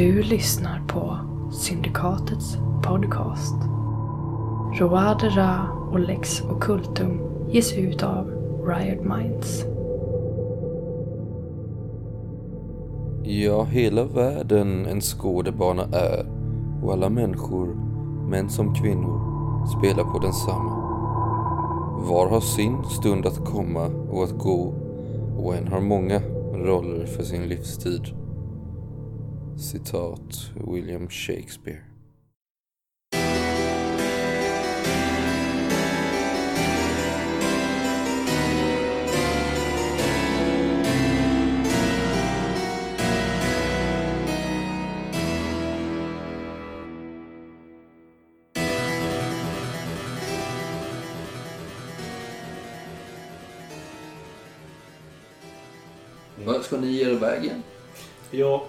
Du lyssnar på Syndikatets podcast. Roadera och Lex Occultum ges ut av Riot Minds. Ja, hela världen en skådebana är och alla människor, män som kvinnor, spelar på densamma. Var har sin stund att komma och att gå och en har många roller för sin livstid. Citat William Shakespeare. Ska ni ge er vägen? Ja,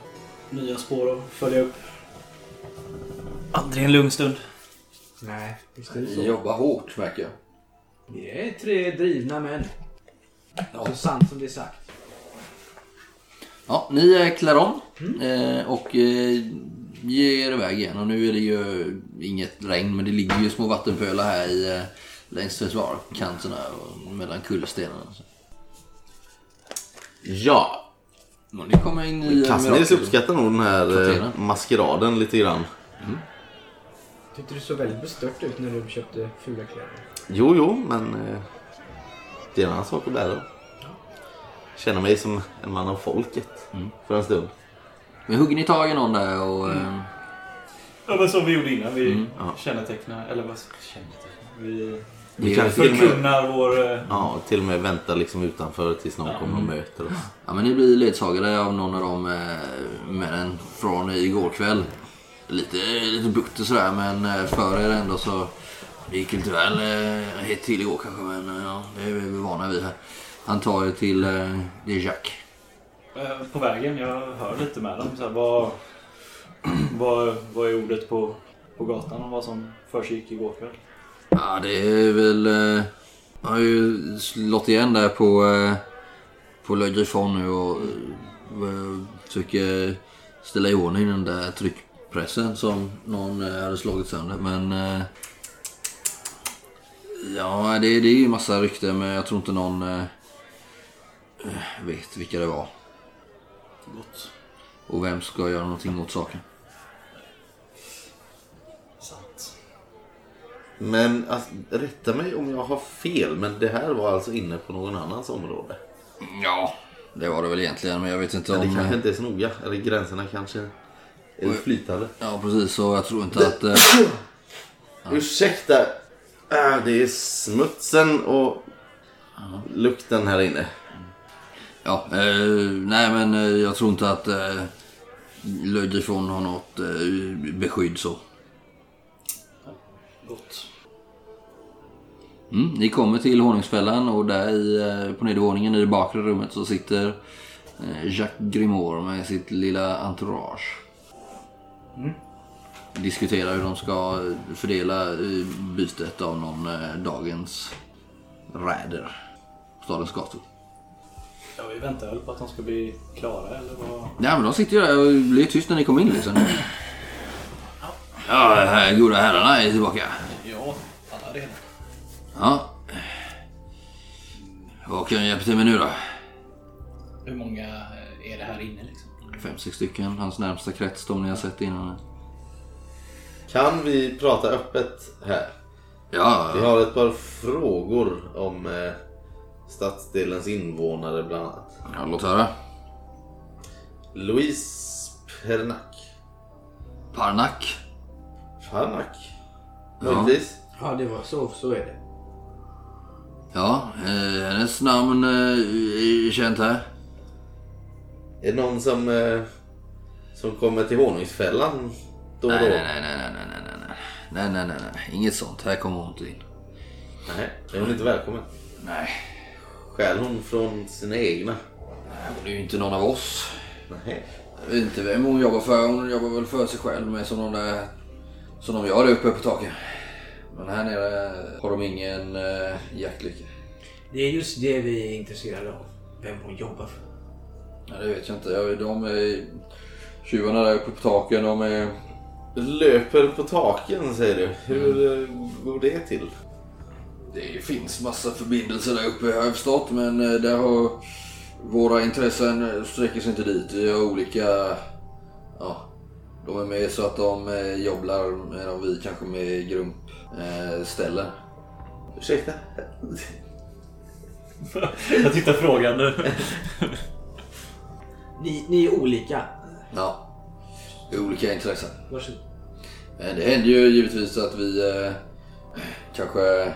nya spår att följa upp. Aldrig en lugn stund. Nej, visst är det Ni så. jobbar hårt märker jag. Vi är tre drivna män. Så sant som det är sagt. Ja, ni klär om eh, och eh, ger er iväg igen. Och nu är det ju inget regn men det ligger ju små vattenpölar här i, eh, längs trottoarkanterna och mellan kullerstenarna. Ja, Ni kommer in i... mirakel- uppskattar nog den här eh, maskeraden lite grann. Tyckte du såg väldigt bestört ut när du köpte fula kläder. Jo, jo, men eh, det är en annan sak att bära. Känna mig som en man av folket för en stund. Men hugger ni tag i någon där och... Eh, Ja, men som vi gjorde innan. Vi Mm, ja. kännetecknar, eller vad kännetecknar? Vi Vi kanske med, förkunnar vår... eh, ja, till och med väntar liksom utanför tills någon kommer och möter oss. Ja, men ni blir ledsagade av någon av de eh, männen från igår kväll. Lite, lite butter sådär, men eh, för er ändå så... Det gick lite väl hett till igår kanske, men ja, det är vi vana vid här. Han tar er till... Det är Jack. På vägen, jag hör lite med dem. Så här, vad, vad, vad är ordet på, på gatan om vad som försiggick igår kväll? Ja, det är väl... Eh, jag har ju slått igen där på, eh, på Le Griffon nu och eh, försöker ställa i ordning den där tryckpressen som någon eh, hade slagit sönder. Men... Eh, ja, det, det är ju massa rykten men jag tror inte någon eh, eh, vet vilka det var. Gott. Och vem ska göra någonting åt saken. Men alltså, rätta mig om jag har fel, men det här var alltså inne på någon annans område. Ja, det var det väl egentligen men jag vet inte Men om... det kanske inte är så noga. Eller gränserna kanske är flytande. Ja, precis. Så jag tror inte att... Eh, Ursäkta. Äh, det är smutsen och lukten här inne. Ja, eh, nej men eh, jag tror inte att eh, Löjdifrån har något eh, beskydd så. Gott. Mm, ni kommer till honungsfällan och där i, eh, på nedervåningen i det bakre rummet så sitter eh, Jacques Grimoire med sitt lilla entourage. Diskuterar hur de ska fördela eh, bytet av någon dagens räder på stadens gator. Ja, vi väntar väl på att de ska bli klara eller vad? Ja men de sitter ju där och blir tyst när ni kommer in liksom. Ja, här, goda herrarna är tillbaka. Ja, alla redan. Ja. Vad kan jag hjälpa till med nu då? Hur många eh, är det här inne liksom? Fem, sex stycken. Hans närmsta krets, de ni har sett innan. Kan vi prata öppet här? Ja, Vi har ett par frågor om eh, stadsdelens invånare bland annat. ja låt höra. Louise Pernack. Parnak. Parnack? Ja. Ja, det var så. Så är det. Ja, eh, hennes namn eh, är känt här. Är det någon som, eh, som kommer till honungsfällan då och Nej, då? nej, nej, nej, nej, nej, nej, nej. Nej, nej, nej, nej. Inget sånt. Här kommer hon inte in. Nej, är hon inte välkommen? Nej. Stjäl hon från sina egna? Hon är ju inte någon av oss. Nej. Jag vet inte vem hon jobbar för. Hon jobbar väl för sig själv med som de där... Som de gör där uppe på taket. Men här nere har de ingen uh, jaktlycka. Det är just det vi är intresserade av. Vem hon jobbar för. Ja, det vet jag inte. Jag, de är, Tjuvarna där uppe på taken, de är... Löper på taken säger du. Hur eh, går det till? Det finns massa förbindelser där uppe har jag förstått, men eh, där har våra intressen eh, sträcker sig inte dit. Vi har olika... Ja, de är med så att de eh, jobblar medan vi kanske med grumpställen. Ursäkta? Jag tittar frågande. Ni, ni är olika. Ja, olika intressen. Varsågod. Men det händer ju givetvis att vi eh, kanske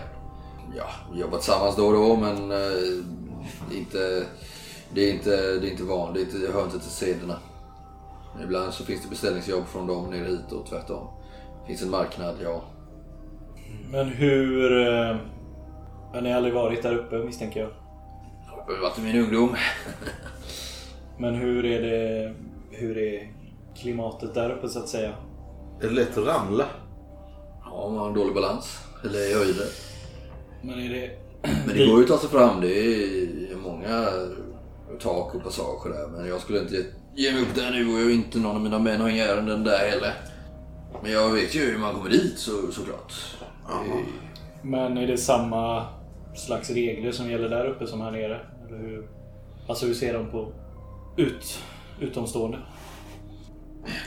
ja, jobbar tillsammans då och då men eh, inte, det, är inte, det är inte vanligt, det hör inte till sederna. Ibland så finns det beställningsjobb från dem ner hit och tvärtom. Det finns en marknad, ja. Men hur... eh, Har ni aldrig varit där uppe misstänker jag? Jag har varit i min ungdom. Men hur är det... Hur är klimatet där uppe så att säga? Är det lätt att ramla? Ja, man har en dålig balans. Eller i höjden. Men är det... Men det går ju att ta sig fram. Det är många tak och passager där. Men jag skulle inte ge mig upp där nu och jag är inte någon av mina män har inga ärenden där heller. Men jag vet ju hur man kommer dit så, såklart. Det- Men är det samma slags regler som gäller där uppe som här nere? Eller hur? Alltså hur ser de på ut, utomstående?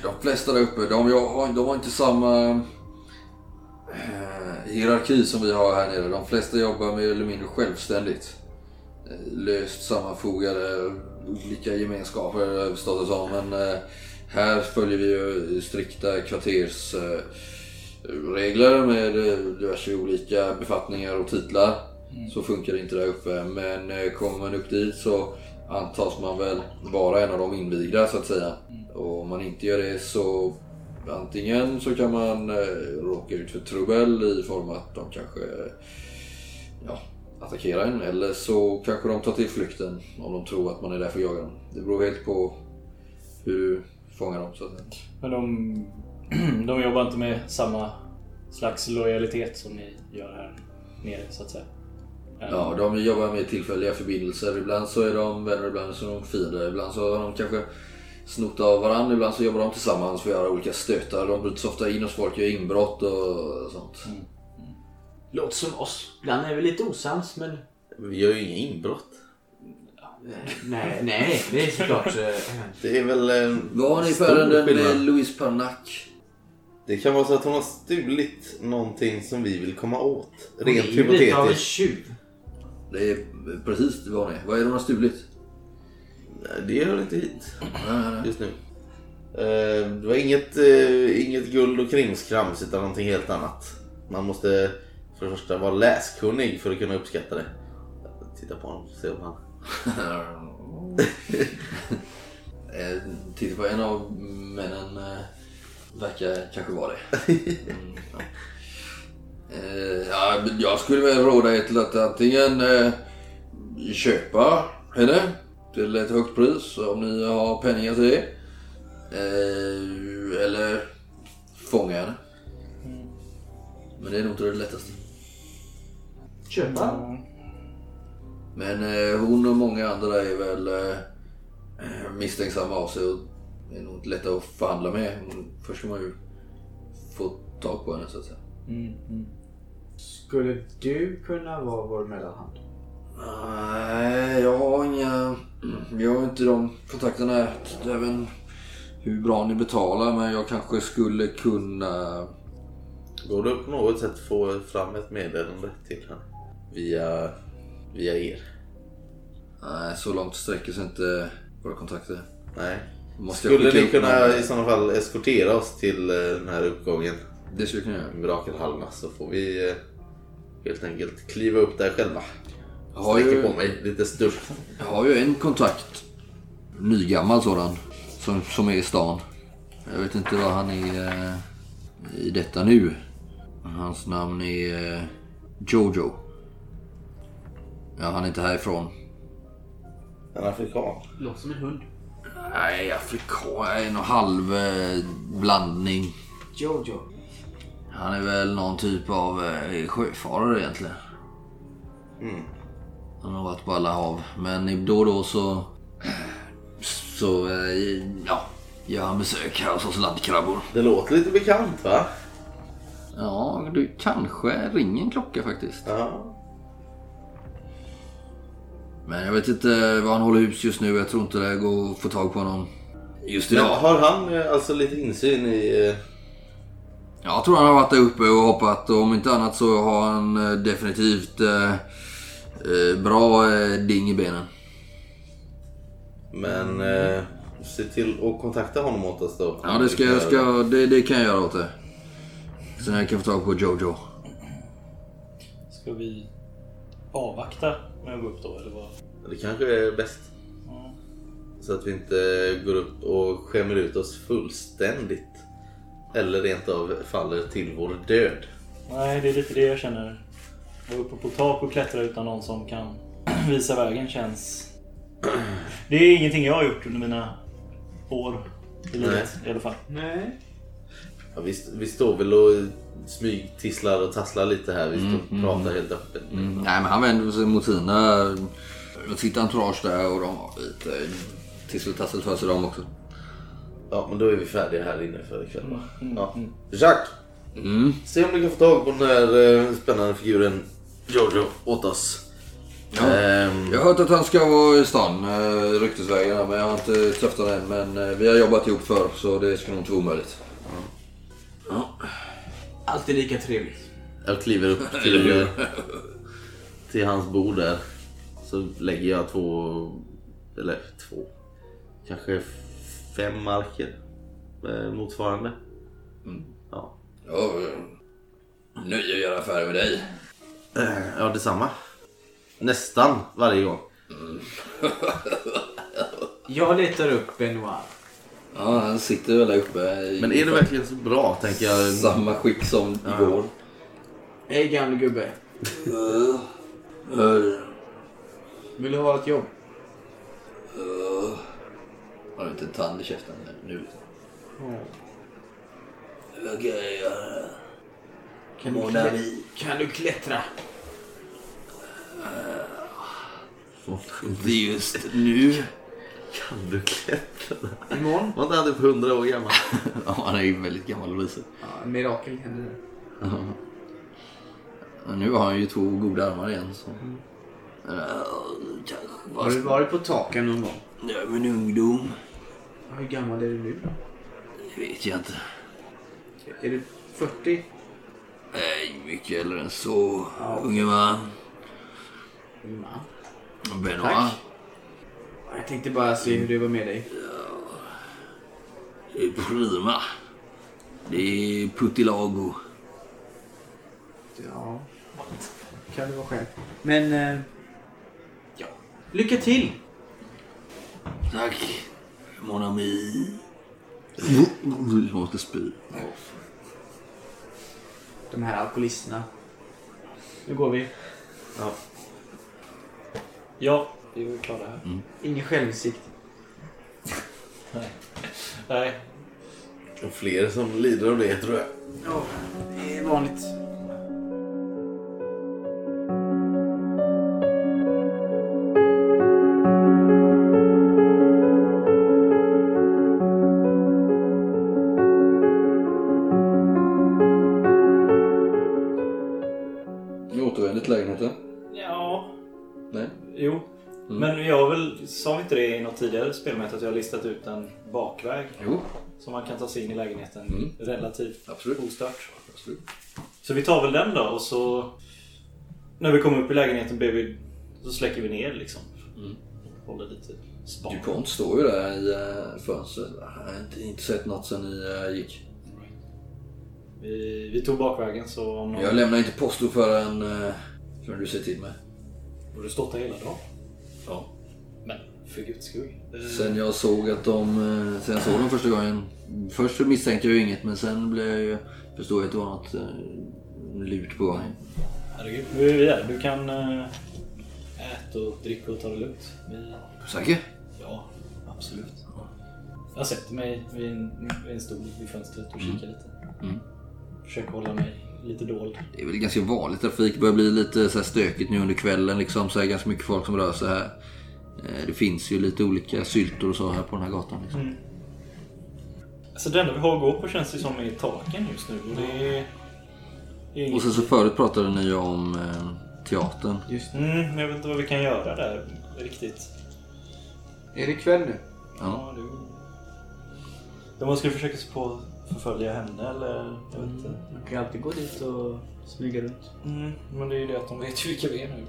De flesta där uppe, de, jag har, de har inte samma eh, hierarki som vi har här nere. De flesta jobbar mer eller mindre självständigt. Eh, Löst sammanfogade olika gemenskaper förstått det som. Men eh, här följer vi ju strikta kvartersregler eh, med eh, diverse olika befattningar och titlar. Så funkar det inte där uppe. Men kommer man upp dit så antas man väl vara en av de invigda så att säga. Och om man inte gör det så antingen så kan man råka ut för trubbel i form att de kanske ja, attackerar en. Eller så kanske de tar till flykten om de tror att man är där för att jaga dem. Det beror helt på hur du fångar dem så att säga. Men de, de jobbar inte med samma slags lojalitet som ni gör här nere så att säga? Ja, de jobbar med tillfälliga förbindelser. Ibland så är de vänner, ibland så är de fiender. Ibland så har de kanske snott av varandra. Ibland så jobbar de tillsammans för att göra olika stötar. De bryter så ofta in hos folk och gör inbrott och sånt. Låter som oss. Ibland är vi lite osams men... Vi gör ju inga inbrott. Nej, nej, det är såklart... eh, Det är väl en Vad har ni stor för ärenden skillnad. med Louise Parnack? Det kan vara så att hon har stulit någonting som vi vill komma åt. Hon Rent är ju lite av en hypotetiskt. tjuv. Det är precis vad hon är. Vad är det hon har stulit? Nej, Det hör inte hit Nej, nej, nej. just nu. Eh, Det var inget, eh, inget guld och krimskrams utan någonting helt annat. Man måste för det första vara läskunnig för att kunna uppskatta det. Titta på honom, se om han... Eh, Titta på en av männen eh, verkar kanske vara det. Mm, ja. Eh, ja, jag skulle väl råda er till att antingen köpa henne till ett högt pris om ni har pengar till det. Eller fånga henne. Men det är nog inte det lättaste. Köpa? Men eh, hon och många andra är väl eh, eh, misstänksamma av sig och är nog inte lätta att förhandla med. Först ska man ju få tag på henne så att säga. Skulle du kunna vara vår mellanhand? Nej, jag har inga... Jag har inte de kontakterna. Även hur bra ni betalar men jag kanske skulle kunna... Går det på något sätt få fram ett meddelande till henne? Via, via er? Nej, så långt sträcker sig inte våra kontakter. Nej. Måste Skulle ni kunna i sådana fall eskortera oss till eh, den här uppgången? Det skulle jag kunna göra. Mirakelhallarna så får vi eh, helt enkelt kliva upp där själva. Jag har Sträcker ju... på mig lite störst. Jag har ju en kontakt. Nygammal sådan. Som, som är i stan. Jag vet inte vad han är eh, i detta nu. Hans namn är Jojo. Ja, han är inte härifrån. En afrikan. Låter som en hund. Nej, afrikan. En och halv eh, blandning. Jojo. Han är väl någon typ av eh, sjöfarare egentligen. Han har varit på alla hav. Men då och då så... Så, eh, ja. gör han besök här hos oss landkrabbor. Det låter lite bekant va? Ja, du kanske ringer en klocka faktiskt. Ja. Men jag vet inte var han håller hus just nu. Jag tror inte det går att få tag på honom just Men idag. har han eh, alltså lite insyn i... eh, Jag tror han har varit där uppe och hoppat. Och om inte annat så har han eh, definitivt eh, bra eh, ding i benen. Men eh, se till att kontakta honom åt oss då. Ja, det, ska, jag ska, det, det kan jag göra åt det. Sen jag kan få tag på Jojo. Ska vi avvakta med att gå upp då eller vad? Det kanske är bäst. Så att vi inte går upp och skämmer ut oss fullständigt. Eller rent av faller till vår död. Nej, det är lite det jag känner. Att vara uppe på tak och klättra utan någon som kan visa vägen känns... Det är ingenting jag har gjort under mina år i livet i alla fall. Nej. Ja, vi, vi står väl och smygtisslar och tasslar lite här. Vi står och pratar helt öppet. Mm. Nej, men han vänder sig mot sina... Sitt entourage där och de har lite tisseltassel för sig de också. Ja, men då är vi färdiga här inne för ikväll va? Ja. Jacques! Se om du kan få tag på den här eh, spännande figuren Jojo åt oss. Ehm, Jag har hört att han ska vara i stan, eh, ryktesvägen, här, men jag har inte träffat honom än. Men eh, vi har jobbat ihop förr så det ska nog inte vara omöjligt. Alltid lika trevligt. Jag kliver upp till, till hans bord där. Så lägger jag två, eller två, kanske fem marker eh, motsvarande. Ja. Ja, eh, nöje att göra affärer med dig. Eh, ja, detsamma. Nästan varje gång. Jag letar upp Benoit. Ja, han sitter väl där uppe Men är det verkligen så bra, tänker jag. samma skick som igår. Hej gamle gubbe. Uh, Vill du ha ett jobb? har du inte en tand i käften nu? Vad kan jag göra? Kan du, klä- kan du klättra? Inte just nu. Kan du klättra? Imorgon? Var inte han typ 100 år gammal? Ja, han är ju väldigt gammal och visig. Ja, mirakel händer det. Och Nu har han ju två goda armar igen. Så. Ja, kanske Har bara... du varit på taken någon gång? Ja, men ungdom. Ja, Hur gammal är du nu då? Det vet jag inte. Är du 40? Nej, mycket äldre än så. Unge man. Man. Benoit. Tack. Jag tänkte bara se hur det var med dig. Det är prima. Det är puttilago. Ja, kan det vara själv. Men, eh, ja. Lycka till! Tack. Mon ami. Jag måste spy. De här alkoholisterna. Nu går vi. Ja. Vi är klara här. Ingen självinsikt. Nej, Och fler som lider av det tror jag. Ja, det är vanligt. Tidigare spelmöte att jag har listat ut en bakväg Jo, som man kan ta sig in i lägenheten Mm. relativt Absolut. ostört. absolut. Så vi tar väl den då och så när vi kommer upp i lägenheten ber vi, så släcker vi ner liksom. Mm. Håller lite span. DuPont står ju där i uh, fönstret. Jag har inte, inte sett något sen ni uh, gick. Vi, vi tog bakvägen så om någon... Jag lämnar inte posto förrän, uh, förrän du säger till mig. Har du stått där hela dagen? Ja. Men för guds skull. Eh, Sen jag såg att de, eh, sen jag såg dem första gången. Först så misstänkte jag ju inget men sen blev jag ju, förstod jag att det var något uh, lut på gång. Herregud, nu är vi där. Du kan eh, äta och dricka och ta det lugnt. Vi, Säker? ja, absolut. Jag sätter mig vid en, vid en stol vid fönstret och kikar lite. Mm. Försöker hålla mig lite dold. Det är väl ganska vanligt trafik. Det börjar bli lite så här stökigt nu under kvällen. Liksom, så är ganska mycket folk som rör sig här. Eh, Det finns ju lite olika syltor och så här på den här gatan. Liksom. Alltså det enda vi har att gå på känns det som är taken just nu. Och det är... det är Och sen så förut pratade ni ju om eh, teatern. Just Mm, men jag vet inte vad vi kan göra där riktigt. Är det kväll nu? Ja. Ja, det... Men man skulle försöka sig på att förfölja henne eller... Jag vet inte. Man kan alltid gå dit och smyga runt. Mm, men det är ju det att de vet ju vilka vi är nu.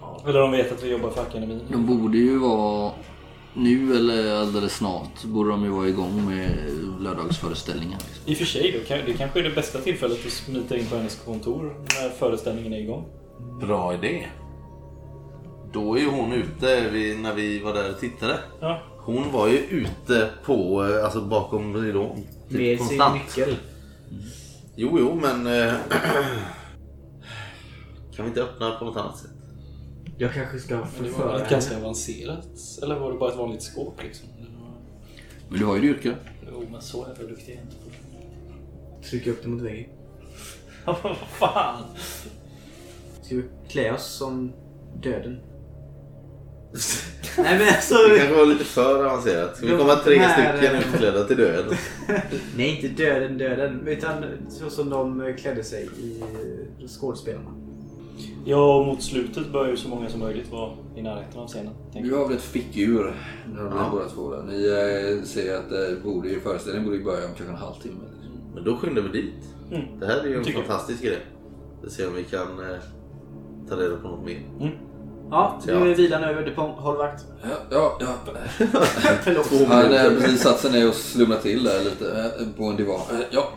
Ja. Eller de vet att vi jobbar för akademin. De borde ju vara nu eller alldeles snart borde de ju vara igång med lördagsföreställningar. Liksom. I och för sig, då, det kanske är det bästa tillfället att smita in på hennes kontor när föreställningen är igång. Bra idé. Då är ju hon ute vid, när vi var där och tittade. Ja. Hon var ju ute på, eh, alltså bakom ridån. Med Typ sin konstant. nyckel. Jo, jo, men... eh, kan vi inte öppna på något annat sätt? Jag kanske ska Men det var förföra ett ganska avancerat. Eller var det bara ett vanligt skåp liksom? Det. Men du har ju ett yrke. Jo, men så jävla duktig är jag inte. Trycka upp det mot väggen. Vad fan! Ska vi klä oss som döden? Nej men alltså... Det kanske var lite för avancerat. Ska vi komma tre här, stycken utklädda till döden? Nej inte döden döden. Utan så som de klädde sig i skådespelarna. Ja, och mot slutet bör ju så många som möjligt vara i närheten av scenen. Du jag. har väl ett har Ja. båda två där. Ni eh, ser att det borde ju, föreställningen borde ju börja om kanske en halvtimme. Liksom. Men då skyndar vi dit. Mm. Det här är ju en Tycker jag. fantastisk grej. Vi ser om vi kan eh, ta reda på något mer. Ja, nu är vilan över. Dupont, håll vakt. Ja, ja, ja. Förlåt. Han har precis satt sig ner och slumrat till där lite eh, på en divan. Eh, Ja,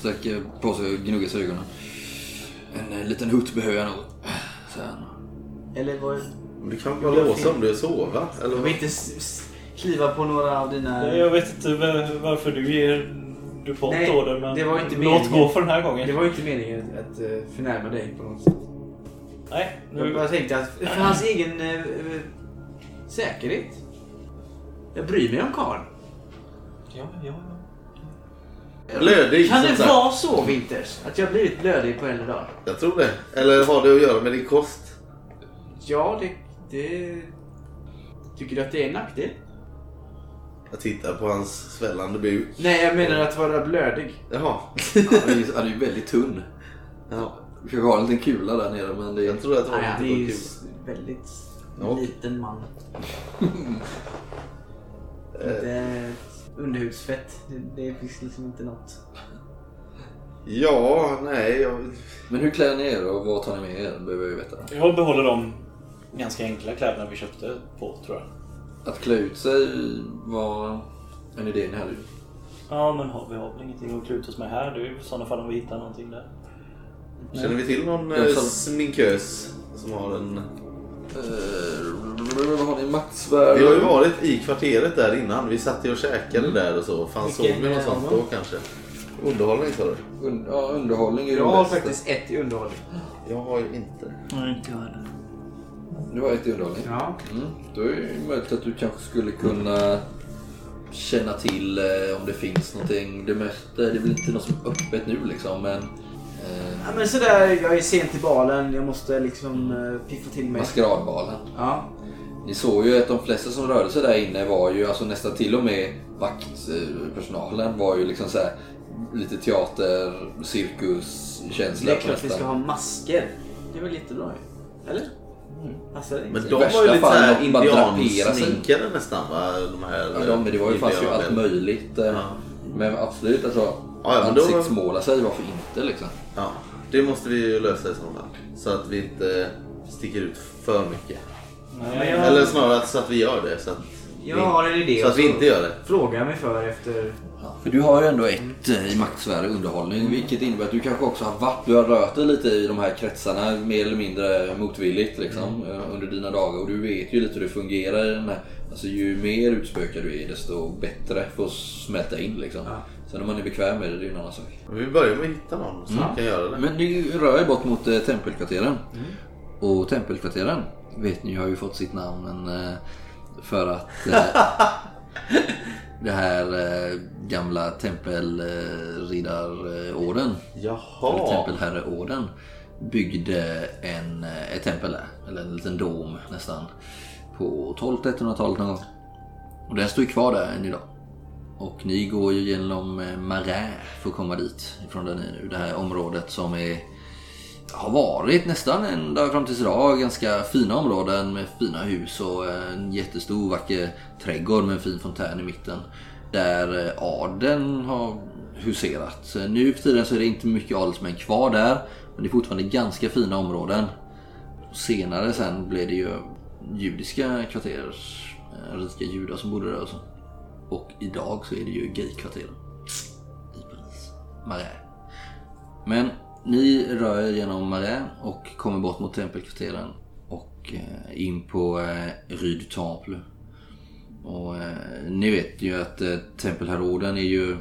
sträcker på sig och gnuggar sig i ögonen. En eh, liten hutt behöver jag nog. Sen. Eller vad... Du kan bara låsa om du är sova. Eller Jag vill inte kliva på några av dina... Nej, Jag vet inte va- varför du ger DuPont Nej, order, men det var inte låt meningen. gå för den här gången. Det var ju inte meningen att uh, förnärma dig på något sätt. Nej, Jag nu... bara tänkte att för hans egen eh, eh, säkerhet. Jag bryr mig om karln. Ja, ja, ja. Blödig Kan det sagt. vara så Winters? Att jag blivit blödig på äldre dagar? Jag tror det. Eller har det att göra med din kost? Ja, det, det... Tycker du att det är en nackdel? Jag tittar på hans svällande buk. Nej, jag menar att vara blödig. Jaha. Han är ju, han är ju väldigt tunn. Ja. Vi försöker ha en liten kula där nere men det är Jag tror att det var Nej, han är ju kul. s- väldigt Ja. liten man. Inte underhudsfett. Det, det finns liksom inte något. Ja, nej. Jag... Men hur klär ni er och vad tar ni med er? behöver jag ju veta. Jag behåller de ganska enkla kläderna vi köpte på, tror jag. Att klä ut sig var en idé ni hade ju. Ja, men har, vi har väl ingenting att klä ut oss med här. Det är ju i sådana fall om vi hittar någonting där. Känner vi till någon eh, sminkös som har en... Eh, har ni maxvärde? Vi har ju varit i kvarteret där innan. Vi satt ju och käkade där och så. Fan, såg vi något sånt då kanske? Underhållning sa du? Un- ja, underhållning är Jag har bästa. faktiskt ett i underhållning. Jag har ju inte. Nej, inte jag heller. Du har ett i underhållning? Ja. Mm. Då är det möjligt att du kanske skulle kunna känna till eh, om det finns någonting. Det, är väl inte något som är öppet nu liksom men ja men sådär, jag är sent till balen. Jag måste liksom eh, piffa till mig. maskeradbalen. Ja. Ni såg ju att de flesta som rörde sig där inne var ju alltså nästan till och med vaktpersonalen var ju liksom så här lite teater, cirkuskänsla Det är klart vi ska ha masker. Det är väl jättebra ju. Eller? Passar inte? Men de var ju lite såhär indiansminkade nästan va? De här... Ja, de, men det var ju, ju indianer. allt möjligt. eh, Ja. Men absolut alltså, ja, men då- ansiktsmåla sig, varför inte liksom? Ja, det måste vi ju lösa i så fall. Så att vi inte sticker ut för mycket. Nej, Ja. Eller snarare så att vi gör det. Så att, Jag vi, har en idé. så att vi inte gör det. Fråga mig för efter... För du har ju ändå ett eh, i maktsfären underhållning vilket innebär att du kanske också har varit, du har rört dig lite i de här kretsarna mer eller mindre motvilligt liksom eh, under dina dagar och du vet ju lite hur det fungerar i den här. Alltså ju mer utspökad du är desto bättre för att smälta in liksom. Ja. Sen om man är bekväm med det, det är en annan sak. Men vi börjar med att hitta någon som kan göra det. Men ni rör er bort mot eh, tempelkvarteren. Och tempelkvarteren vet ni har ju fått sitt namn eh, för att eh, det här eh, gamla tempelriddarorden, eller Jaha. tempelherreorden, byggde en, eh, ett tempel där. Eller en liten dom nästan. På 1200-1300-talet någon gång. Och den står ju kvar där än idag. Och ni går ju genom eh, Marais för att komma dit ifrån där ni är nu. Det här området som är har varit nästan ända fram tills idag ganska fina områden med fina hus och eh, en jättestor vacker trädgård med en fin fontän i mitten. Där eh, adeln har huserat. Nu för tiden så är det inte mycket adelsmän kvar där. Men det är fortfarande ganska fina områden. Senare sen blev det ju judiska kvarter. Rika judar som bodde där och så. Och idag så är det ju gaykvarteren. I Paris. Marais. Men ni rör er genom Marais och kommer bort mot tempelkvarteren. Och eh, in på eh, Rue du Temple. Och eh, ni vet ju att tempelherorden är ju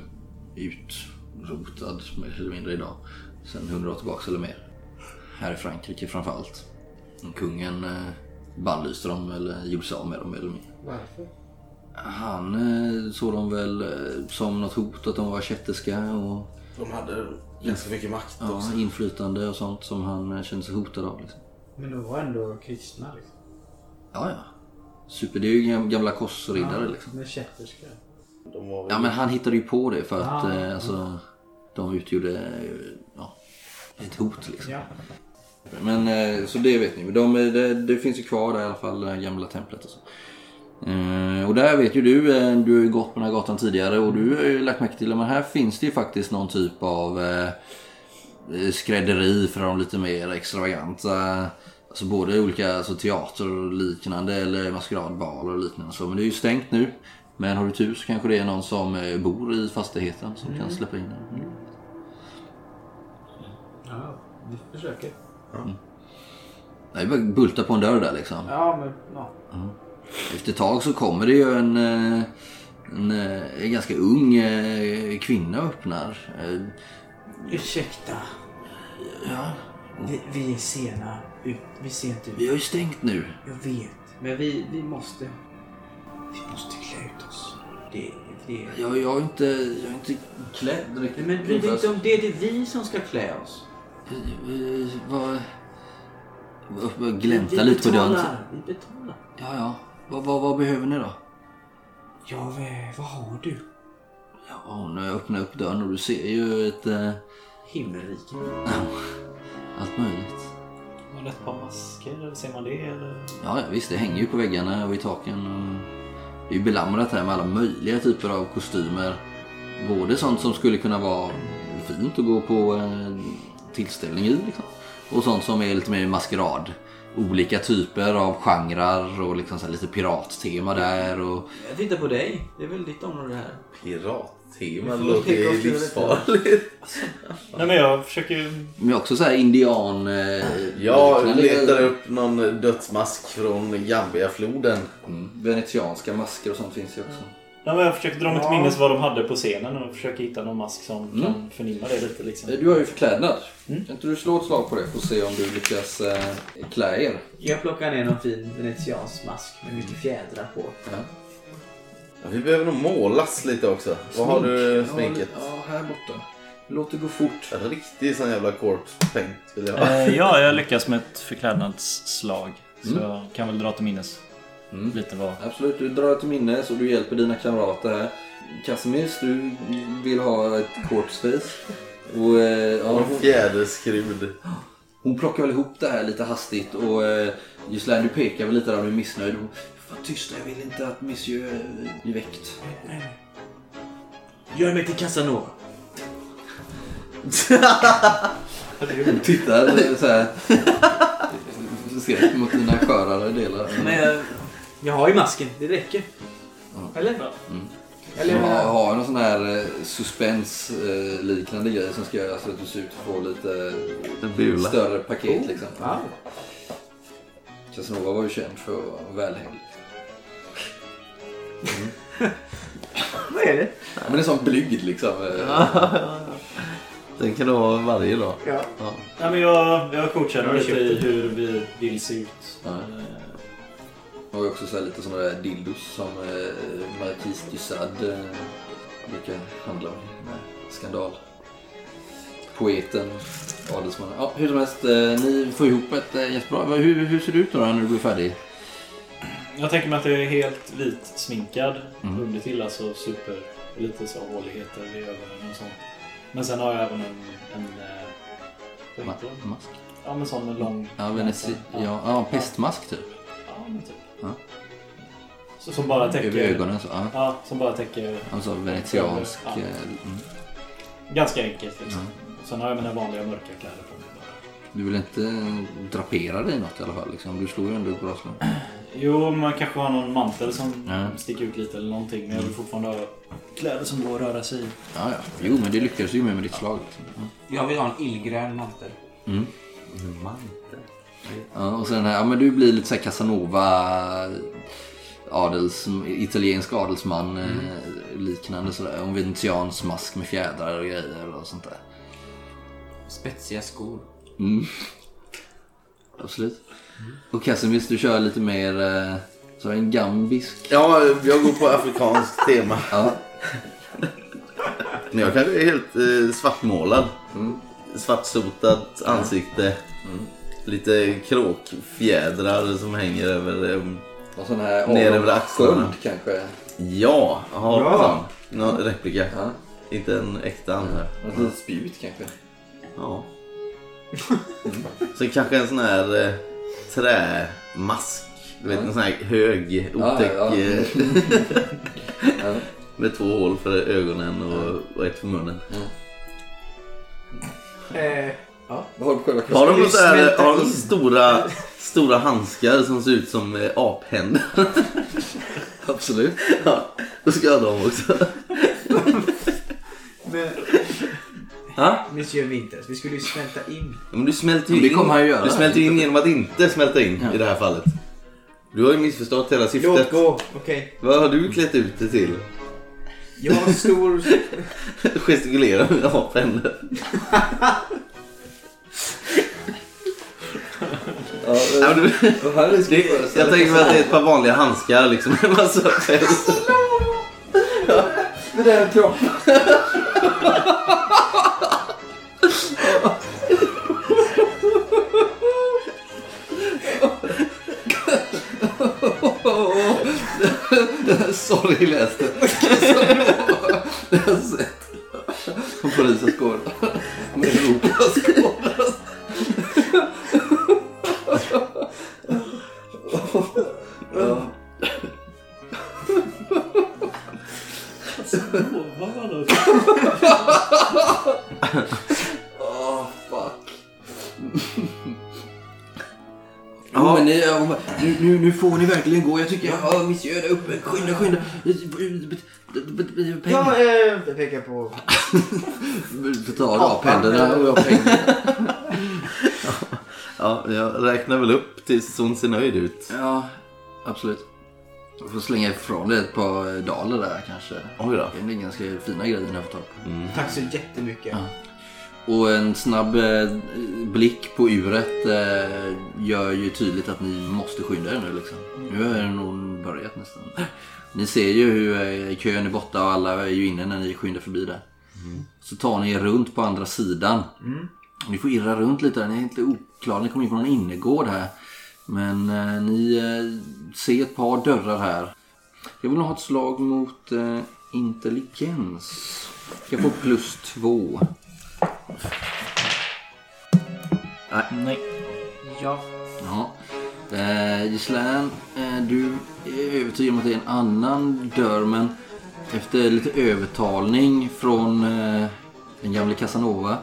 utrotad mer eller mindre idag. Sen hundra år tillbaka eller mer. Här i Frankrike framförallt. Kungen bannlyste dem eller gjorde sig av med dem mer eller mindre. Varför? Han eh, såg dem väl eh, som något hot att de var kätterska och De hade ganska mycket makt ja, också. inflytande och sånt som han eh, kände sig hotad av. Liksom. Men de var ändå kristna liksom. Ja, ja. Super, det är ju gam- gamla korsriddare liksom. Med kätterska. De var väl... Ja, men han hittade ju på det för att eh, alltså, de utgjorde ja, ett hot liksom. Ja. Men så det vet ni. De, det, det finns ju kvar där i alla fall, det gamla templet och så. Eh, och där vet ju du, eh, du har ju gått på den här gatan tidigare och du har ju lagt märke till att här finns det ju faktiskt någon typ av eh, eh, skrädderi för de lite mer extravaganta. Alltså både olika alltså, teater och liknande eller maskeradbaler och liknande. Så, men det är ju stängt nu. Men har du tur så kanske det är någon som bor i fastigheten som kan släppa in en. Mm. ja, vi försöker. Det är bara bulta på en dörr där liksom. Ja, men ja. Efter ett tag så kommer det ju en, eh, en, eh, en ganska ung eh, kvinna och öppnar. Ursäkta. Ja, Vi, vi är sena. Ut, vi ser inte ut. vi har ju stängt nu. Jag vet. Men vi, vi måste... Vi måste klä ut oss. Det, det... Jag, jag, är inte, jag är inte klädd riktigt. Men bry dig inte om det. Det är vi som ska klä oss. Vad... Glänta lite på dörren. Vi betalar. Ja, ja. Vad, vad, vad behöver ni då? Ja, vad, har du? Ja, när jag öppnar upp dörren och du ser ju ett... Eh, Himmelriket. allt möjligt. Det ett par masker? Ser man det? Eller? Ja, ja, visst. Det hänger ju på väggarna och i taken. Och det är ju belamrat här med alla möjliga typer av kostymer. Både sånt som skulle kunna vara fint att gå på eh, tillställning i. Liksom. Och sånt som är lite mer maskerad. Olika typer av genrer och liksom så här lite pirattema där. Och... Jag tittar på dig. Det är väl ditt område här. Pirattema det låter ju livsfarligt. Nej men jag försöker... Men också så här indian... Eh, Jag letar upp någon dödsmask från Gambiafloden. Mm. Venetianska masker och sånt finns ju också. Nej, men jag försöker dra mig till Ja. minnes vad de hade på scenen och försöker hitta någon mask som Mm. kan förnimma det lite liksom. Eh, Du har ju förklädnad. Mm. Kan inte du slå ett slag på det för att se om du lyckas eh, klä er? Jag plockar ner någon fin venetiansk mask med mycket fjädrar på. Ja. Ja, vi behöver nog målas lite också. Vad har du Smink. sminket? Ja, här borta. Låt det gå fort. En riktig sån jävla corpse paint vill jag ha. Eh, ja, jag lyckas med ett förklädnadsslag. Så Mm. jag kan väl dra till minnes Mm. lite vad... Absolut, du drar till minnes och du hjälper dina kamrater här. Kasimis, du vill ha ett corpse face. Och, eh, ja, hon, fjäderskrud. hon plockar väl ihop det här lite hastigt och eh, Gislaine, du pekar väl lite där om du är missnöjd. Hon, Var tysta, jag vill inte att Monsieur eh, blir väckt. Gör mig till Casanova. Hon tittar eh, så här. skräck mot dina skörare delar. Men jag, jag har ju masken. Det räcker. Eller? Mm. Eller? Jag har någon sån här eh, suspens-liknande grej som ska göra så att du ser ut att få lite bula. större paket liksom. Wow. Casanova var ju känd för att vara välhängd. Vad är det? Men en sån blygd liksom. eh, Den kan du ha varje dag. Ja. Nej, men jag, jag coachar Jag lite i hur vi vill se ut. Ja. Eh, Har ju också så lite såna där dildos som eh, Marquis du Sade eh, brukar handla om. Med skandal. Poeten, adelsmannen. Ja, hur som helst, eh, ni får ihop ett eh, jättebra. Hur, hur ser det ut då när du blir färdig? Jag tänker mig att jag är helt vit sminkad Mm. under till, alltså super lite så håligheter i ögonen och sånt. Men sen har jag även en... en eh, vad heter den? Mask? Ja men sån med lång... Ja, venezi... ja, ja, pestmask typ. Ja, men typ. Ja. Så, som bara täcker... Över ögonen så. Ja. Ja, som bara täcker... Alltså venetiansk... Ja. eh, Mm. Ganska enkelt liksom. Sen har jag mina vanliga mörka kläder på mig bara. Du vill inte drapera dig i något i alla fall? Liksom. Du slår ju ändå bra slag. Jo, man kanske har någon mantel som Ja. sticker ut lite eller någonting. Men jag vill fortfarande ha kläder som går att röra sig i. Ja, ja. Jo, men det lyckades ju med med ditt slag. Liksom. Ja. Jag vill ha en illgrön mantel. Mm. Mantel. Ja, och sen, ja men du blir lite så här Casanova adels, italiensk adelsman eh, liknande sådär. Och en venetiansk mask med fjädrar och grejer och sånt där. Spetsiga skor. Mm. Absolut. Och Casimir, du kör lite mer eh, så en gambisk. Ja, jag går på afrikanskt tema. Ja. Men jag kanske är helt eh, svartmålad. Svartsotat ansikte. Lite kråkfjädrar som hänger över... Eh, Och sån här Ner över axlarna. sköld kanske. ja, har Ja. sån? Någon replika. Ja. Inte en äkta Och ett litet spjut kanske. Ja. Sen kanske en sån här eh, trämask. Du vet en sån här hög, otäck. Ja, ja. eh, Ja. Med två hål för ögonen och, och ett för munnen. Eh, Vad har du på själva Har de så här, har de stora, stora handskar som ser ut som eh, aphänder? Absolut. Ja, då ska jag ha dem också. men, Ha? Monsieur Winters, vi skulle ju smälta in. Ja, Men du smälter ju Det in. kommer han ju göra. Du smälter in genom att inte smälta in Ja. i det här fallet. Du har ju missförstått hela Låt syftet. gå, okej. Vad har du klätt ut det till? Jag har stor... Gestikulera med aphänder. Ja, Ja, men du, det jag tänker mig att det är ett par vanliga handskar liksom. En massa päls. Det där är kroppen. Läste. Det har jag sett. På polisens gård. Får ni verkligen gå. Jag tycker, ja, monsieur där uppe, skynda, skynda. Pengar. Ja, eh, jag pekar på... Får ta raphänderna och jag. Ja, jag räknar väl upp tills hon ser nöjd ut. Ja, absolut. Jag får slänga ifrån dig ett par daler där kanske. Oj då. Det är ganska fina grejer ni har fått tag på. Tack så jättemycket. Ja. Och en snabb eh, blick på uret eh, gör ju tydligt att ni måste skynda er nu liksom. Nu har det nog börjat nästan. Ni ser ju hur eh, kön är borta och alla är ju inne när ni skyndar förbi där. Så tar ni er runt på andra sidan. Ni får irra runt lite där. Ni är inte oklara. Ni kommer in på någon innergård här. Men eh, ni eh, ser ett par dörrar här. Jag vill nog ha ett slag mot eh, intelligens. Ska få plus två. Nej. Ja. Ja. Eh, Gislaine, eh, du är övertygad om att det är en annan dörr men efter lite övertalning från eh, den gamle Casanova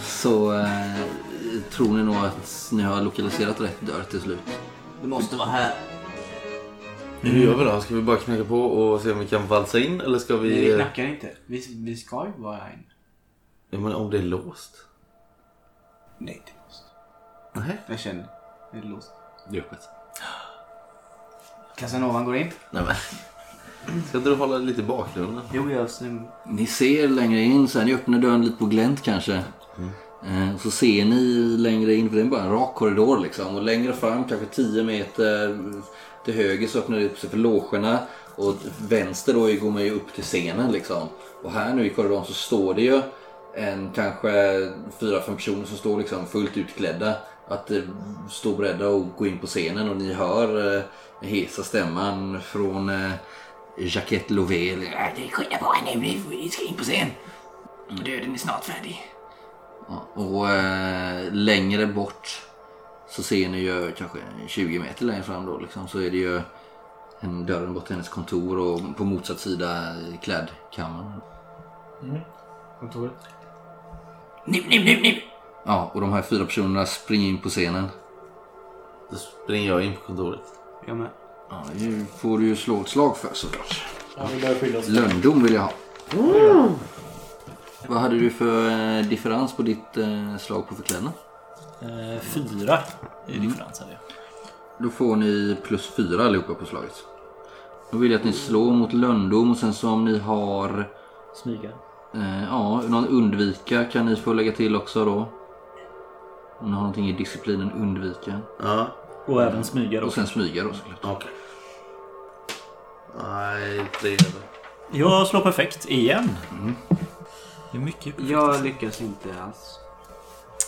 så eh, tror ni nog att ni har lokaliserat rätt dörr till slut. Det måste vara här. Hur gör vi då? Ska vi bara knacka på och se om vi kan valsa in eller ska vi... Nej, vi knackar inte. Vi, vi ska ju vara här inne. Men om det är låst? Nej, det måste. Nej. Jag känner. Det är låst. Det är öppet. Casanovan går in. Nej men. Ska inte du hålla lite i bakgrunden? Jo, jag ser... Ni ser längre in, sen ni öppnar dörren lite på glänt kanske. Eh, Så ser ni längre in, för det är bara en rak korridor liksom. Och längre fram, kanske 10 meter till höger så öppnar det upp sig för logerna. Och vänster då går man ju upp till scenen liksom. Och här nu i korridoren så står det ju en kanske fyra, fem personer som står liksom fullt utklädda. Att eh, stå beredda att gå in på scenen och ni hör eh, den hesa stämman från eh, Jacquette Lovell. "Ja, det Skynda på er nu, vi- ska in på scen. Döden är snart färdig. Ja, och eh, längre bort så ser ni ju kanske 20 meter längre fram då liksom, så är det ju en dörren bort till hennes kontor och på motsatt sida klädkammaren. Kontoret. Nu, nu, nu, nu! Ja, och de här fyra personerna springer in på scenen. Då springer jag in på kontoret. Jag med. Ja, det får du ju slå ett slag för såklart. Ja, vi börjar skilja oss. Lönndom vill jag ha. Vad hade du för eh, differens på ditt eh, slag på förklädnad? Eh, fyra i differens hade jag. Då får ni plus fyra allihopa på slaget. Då vill jag att ni slår mot lönndom och sen så om ni har Smyga. Eh, ja, någon undvika kan ni få lägga till också då. Om ni har någonting i disciplinen undvika. Ja, Och även smyga då. Och sen smyga då såklart. okej. Nej, tre över. Jag slår perfekt igen. Det är mycket. Jag lyckas inte alls.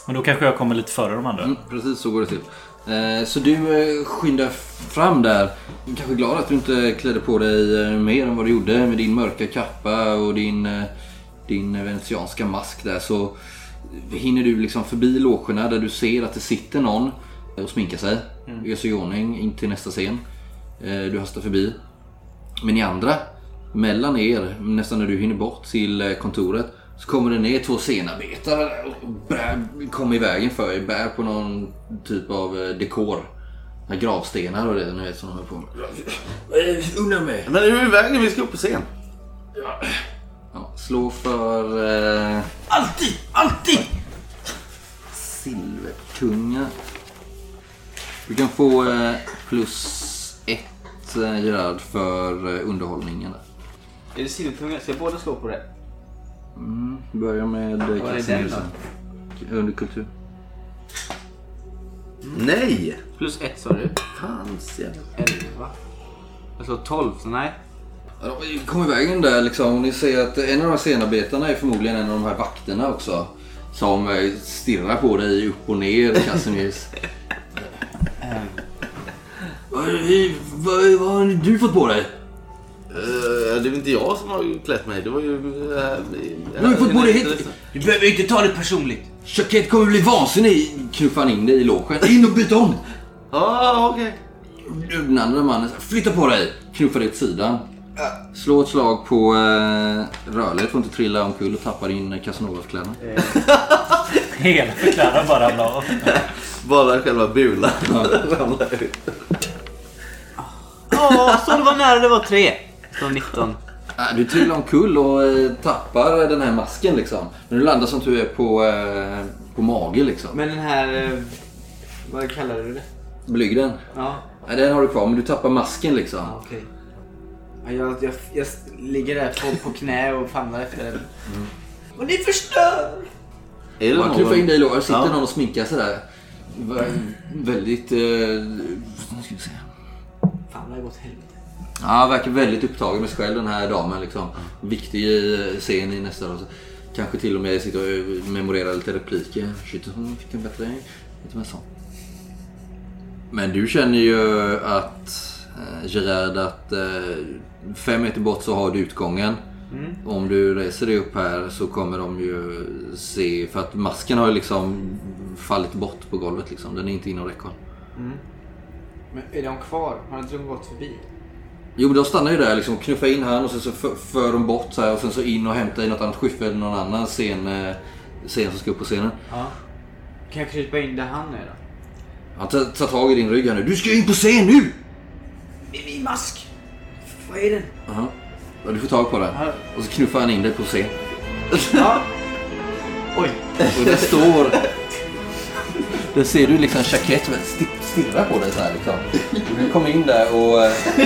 Men då kanske jag kommer lite före de andra. Mm, precis så går det till. Eh, så du eh, skyndar fram där. Kanske glad att du inte klädde på dig eh, mer än vad du gjorde med din mörka kappa och din, din venetianska mask där. Så hinner du liksom förbi logerna där du ser att det sitter någon och sminkar sig. Gör sig i ordning in till nästa scen. Eh, du hastar förbi. Men ni andra, mellan er, nästan när du hinner bort till eh, kontoret, så kommer det ner två scenarbetare och bär, kommer i vägen för er. Bär på någon typ av eh, dekor. Här Gravstenar och det ni vet som de håller på med. Unna mig! Men är vägen? Vi ska upp på scen. Ja, slå för... Eh, Alltid! Alltid! silvertunga. Du kan få eh, plus ett eh, Gerard för eh, underhållningen. där. Är det silvertunga? Ska jag båda slå på det? Mm, börja med eh, Vad är den. Under kultur. Nej! Plus ett sa du? Fans jävla... Elva. Jag slår tolv, så nej. Ja, de kom i vägen där liksom. Och ni ser att en av de här scenarbetarna är förmodligen en av de här vakterna också. Som eh, stirrar på dig upp och ner Casimirs. vad, vad, vad har du fått på dig? Eh, det är väl inte jag som har klätt mig. Det var ju... Uh, Du har fått på dig hit. Du behöver inte ta det personligt. Jackett kommer bli vansinnig. Knuffar han in dig i logen. In och byt om! Ja, ah, okej. Den andra mannen flytta på dig! Knuffar dig åt sidan. Slå ett slag på eh, rörlighet. Får inte trilla omkull och tappa din Casanovas-kläder. Hela förklädnaden bara ramlade av. Bara själva bulan ramlar ut. Åh, så det var nära det var tre. Slår 19. Äh, Du trillar omkull och eh, tappar den här masken liksom. Men du landar som du är på, eh, på mage liksom. Men den här... eh, Vad kallar du det? Blygden. Ja, Nej, den har du kvar men du tappar masken liksom. okej. Ja, jag, jag, jag ligger där på, på knä och famlar efter den. Och ni förstör! Är det Man knuffar in någon... dig i låret. sitter Ja. någon och sminkar sig där. Vä- Väldigt... Eh, vad ska vi säga? Fan, det har gått helvete. Ja, verkar väldigt upptagen med sig själv den här damen. Liksom. Viktig i scen i nästa. Då. Kanske till och med sitter och memorerar lite repliker. Shit, hon fick en bättre... Lite mer så. Men du känner ju att eh, Gerard att eh, fem meter bort så har du utgången. Om du reser dig upp här så kommer de ju se, för att masken har ju liksom fallit bort på golvet liksom. Den är inte inom räckhåll. Men är de kvar? Har inte de gått förbi? Jo de stannar ju där liksom knuffar in han och sen så för, för de bort så här och sen så in och hämtar i något annat skyffel eller någon annan scen, eh, scen som ska upp på scenen. Ja. Kan jag krypa in där han är då? Han tar, tar tag i din rygg här nu. Du ska in på scen nu! Det min mask! Vad är den? Jaha. Ja, du får tag på den. Och så knuffar han in dig på scen. Ja. Oj. Och där står... Där ser du liksom Jacquette sti- stirra på dig så här liksom. Du kommer in där och eh, de,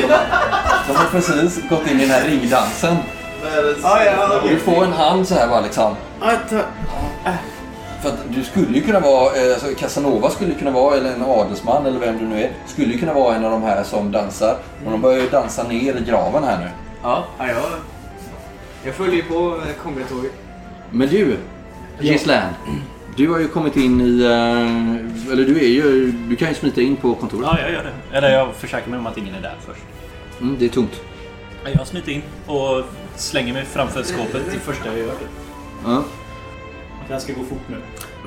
de har precis gått in i den här ringdansen. Du får en hand så här bara liksom. Ja. För att du skulle ju kunna vara, eh, alltså Casanova skulle kunna vara, eller en adelsman eller vem du nu är, skulle ju kunna vara en av de här som dansar. Men de börjar ju dansa ner i graven här nu. Ja, ja, jag... Jag följer på eh, kombitåget. Men du, Gislan. Du har ju kommit in i, eh, eller du är ju, du kan ju smita in på kontoret. Ja, jag gör det. Eller jag försäkrar mig om att ingen är där först. Mm, det är tomt. Jag smiter in och slänger mig framför skåpet det första jag gör. Ja. Det här ska gå fort nu.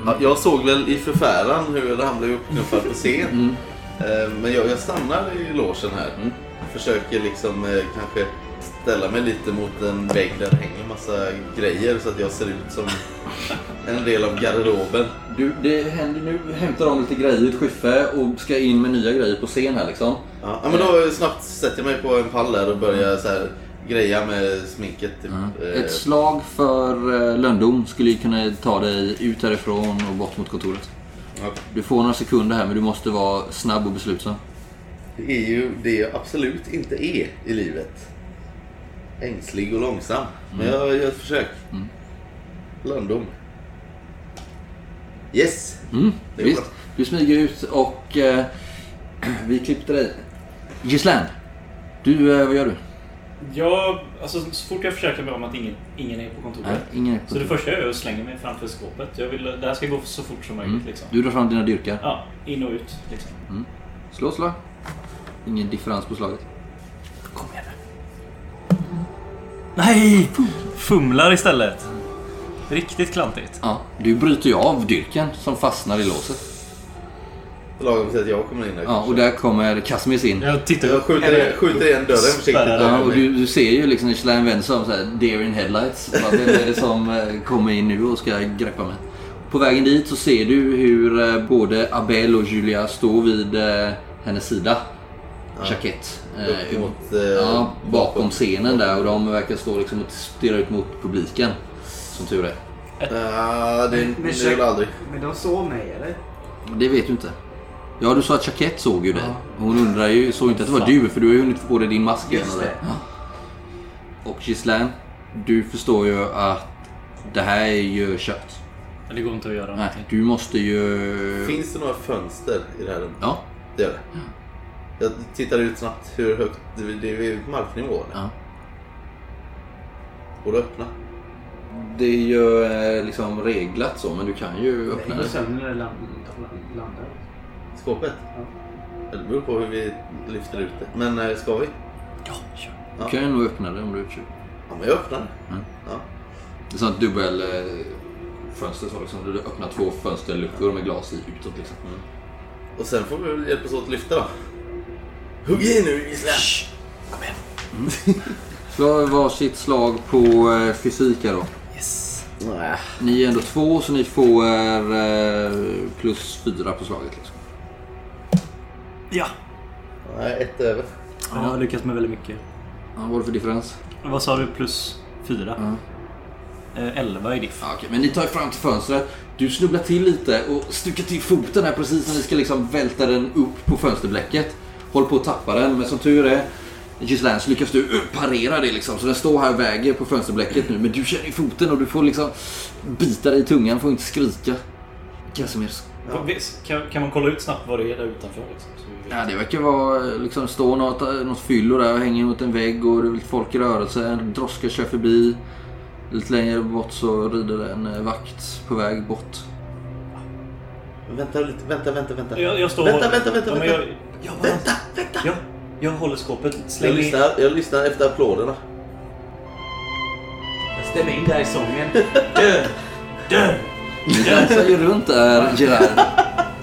Ja, jag såg väl i förfäran hur han blev uppknuffad på scen. Eh, Men jag, jag stannar i logen här. Försöker liksom eh, kanske ställa mig lite mot en vägg där det hänger massa grejer så att jag ser ut som en del av garderoben. Du, det händer nu, hämtar de lite grejer i ett skiffe och ska in med nya grejer på scen här liksom. Ja, ja, men då snabbt sätter jag mig på en pall där och börjar så här greja med sminket. Typ. Eh, Ett slag för eh, lönndom skulle ju kunna ta dig ut härifrån och bort mot kontoret. ja. Du får några sekunder här men du måste vara snabb och beslutsam. Det är ju det jag absolut inte är i livet. Ängslig och långsam. Men jag gör ett försök. Mm. Lönndom. Yes! Mm, Det är visst. bra. Du smyger ut och eh, vi klippte dig. Gislaine, du, eh, vad gör du? Jag, alltså, så fort jag försäkrar mig om att ingen, ingen är på kontoret. Nej, ingen Så det första jag gör är att slänga mig framför skåpet. Jag vill, det här ska gå så fort som möjligt. Mm. Liksom. Du drar fram dina dyrkar. Ja, in och ut. Liksom. Slå slag. Ingen differens på slaget. Kom igen nu. Nej! Fumlar istället. Riktigt klantigt. Ja, du bryter ju av dyrken som fastnar i låset. Lagom till att jag kommer in där. Ja, och där kommer Casimirs in. Jag tittar Jag skjuter, igen- skjuter igen dörren försiktigt. Ja, och du, du ser ju liksom Gislaine vänder sig om såhär, deer in headlights. Bara, Vem är det som eh, kommer in nu och ska greppa mig? På vägen dit så ser du hur eh, både Abel och Julia står vid eh, hennes sida. Jackett. Eh, Upp mot, eh, ja, bakom scenen där och de verkar stå liksom och stirra ut mot publiken. Som tur är. Ja, det, Men- det men är väl aldrig. Men de såg mig eller? Det vet du inte. Ja, du sa att Jackett såg ju dig. Hon undrar ju, såg inte att det var du för du har ju hunnit få på dig din mask igen. Det. Ja. Och Gislaine, du förstår ju att det här är ju kört. Det går inte att göra Nej, någonting. du måste ju... Finns det några fönster i det här rummet? Ja, Det gör det. Jag tittar ut snabbt hur högt, det det är vid marknivå. ja. Går det att öppna? Det är ju eh, liksom reglat så, men du kan ju öppna Hänger det. sömnen eller land- landar? Skåpet? Ja. Ja. Det beror på hur vi lyfter ut det. Men eh, ska vi? Ja, kör. Du kan ju nog öppna det om du är tjuv. Ja, men jag öppnar det. Mm. Ja. Det är sånt dubbel eh, fönster så liksom. Du öppnar två fönsterluckor med glas i utåt liksom. Och sen får vi väl hjälpas åt att lyfta då. Hugg i nu Gisela! Slå varsitt slag på eh, fysik här då. Yes. Ni är ändå två så ni får eh, plus fyra på slaget. Liksom. Ja. Nej, ett över. Jag har lyckats med väldigt mycket. Ja, vad är det för differens? Vad sa du? Plus fyra? Ja. Eh, elva i diff. Ja, okej, men ni tar er fram till fönstret. Du snubblar till lite och stukar till foten här precis när ni ska liksom välta den upp på fönsterblecket. Håller på att tappa den, men som tur är Gislaine så lyckas du parera det liksom. Så den står här och väger på fönsterblecket nu. Men du känner i foten och du får liksom bita dig i tungan, får inte skrika. Casimir. Visst, Kan, kan man kolla ut snabbt vad det är där utanför? Liksom, så vi vet? Ja, det verkar vara liksom stå något, något fyllo där och hänger mot en vägg och det är lite folk i rörelse. En droska kör förbi. Lite längre bort så rider det en eh, vakt på väg bort. Vänta lite, vänta, vänta, vänta. Jag, jag står Vänta, vänta, vänta, ja, men vänta. jag, ja, Vänta, vänta! Ja, jag håller skåpet. Jag Släng in. lyssnar, jag lyssnar efter applåderna. Jag stämmer in där i sången. Död! Död! Dansar ju runt där, Gerard.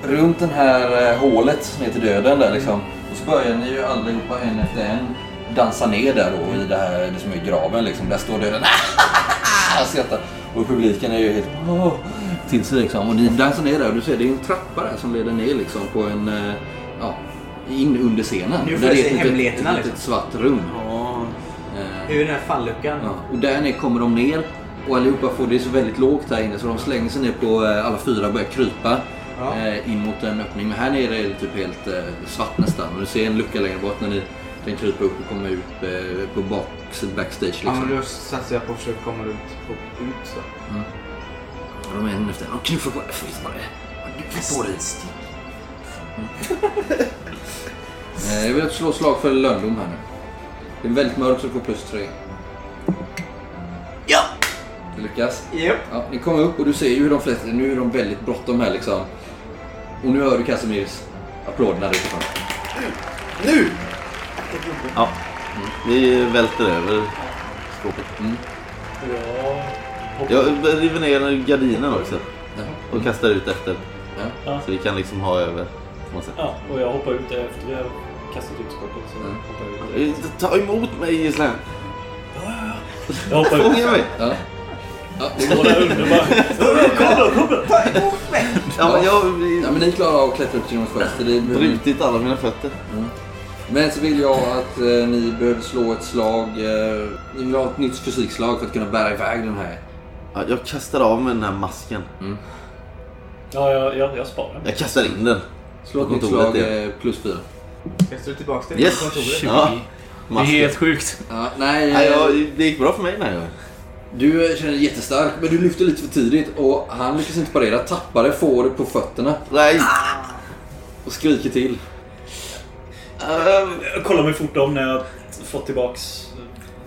Runt det här eh, hålet som heter döden där liksom. Och så börjar ni ju allihopa en efter en dansa ner där då i det här det som är graven liksom. Där står döden och skrattar. Och publiken är ju helt åh, till sig liksom. Och ni dansar ner där och du ser det är en trappa där som leder ner liksom på en, eh, ja, in under scenen. Nu får där jag är se ett hemligheterna, litet, liksom. litet svart rum. Ja. Eh, Hur är den här falluckan? Ja, och där ner kommer de ner och allihopa får det är så väldigt lågt här inne så de slänger sig ner på eh, alla fyra och börjar krypa Ja. eh, in mot en öppning. Men här nere är det typ helt eh, svart nästan och du ser en lucka längre bort när ni kan krypa upp och komma ut på bak, backstage Ja, liksom. men då satsar jag på att försöka komma ut, på, ut så. Och de är en efter en. De knuffar på dig. Flytta på dig. Flytta på dig. Eh, Jag vill att du slår slag för lönndom här nu. Det är väldigt mörkt så du får plus tre. Ja! Lyckas. Japp. Ja, ni kommer upp och du ser ju hur de flesta, nu är de väldigt bråttom här liksom. Och nu hör du Casimirs applåderna där utifrån. Nu! Ja. Vi välter över skåpet. Ja. Jag river ner gardinen också Ja. och kastar ut efter. Ja. Så vi kan liksom ha över. På något sätt. ja, och jag hoppar ut där efter vi har kastat ut skottet. Så Mm. hoppar jag ut. Ta emot mig Gislan! Jag hoppar ut. Fånga mig! Ja. Det går där under bara. Ja, men jag har ja, men ni klarar av att klättra upp genom ett fönster. Det behöver- brutit alla mina fötter. Men så vill jag att eh, ni behöver slå ett slag. Eh, ni vill ha ett nytt fysikslag för att kunna bära iväg den här. Ja, jag kastar av mig den här masken. Ja, jag, jag, jag sparar. Jag kastar in den. Slå ett nytt kontoret, slag ja. eh, plus fyra. Kastar du tillbaka den Yes! kontoret? Ja, Det är masken. helt sjukt. Ja, nej, Nej, eh, jag, det gick bra för mig den här gången. Du känner dig jättestark men du lyfter lite för tidigt och han lyckas inte parera. Tappar det, får det på fötterna Nej! och skriker till. Ehm, Jag kollar mig fort om när jag fått tillbaks...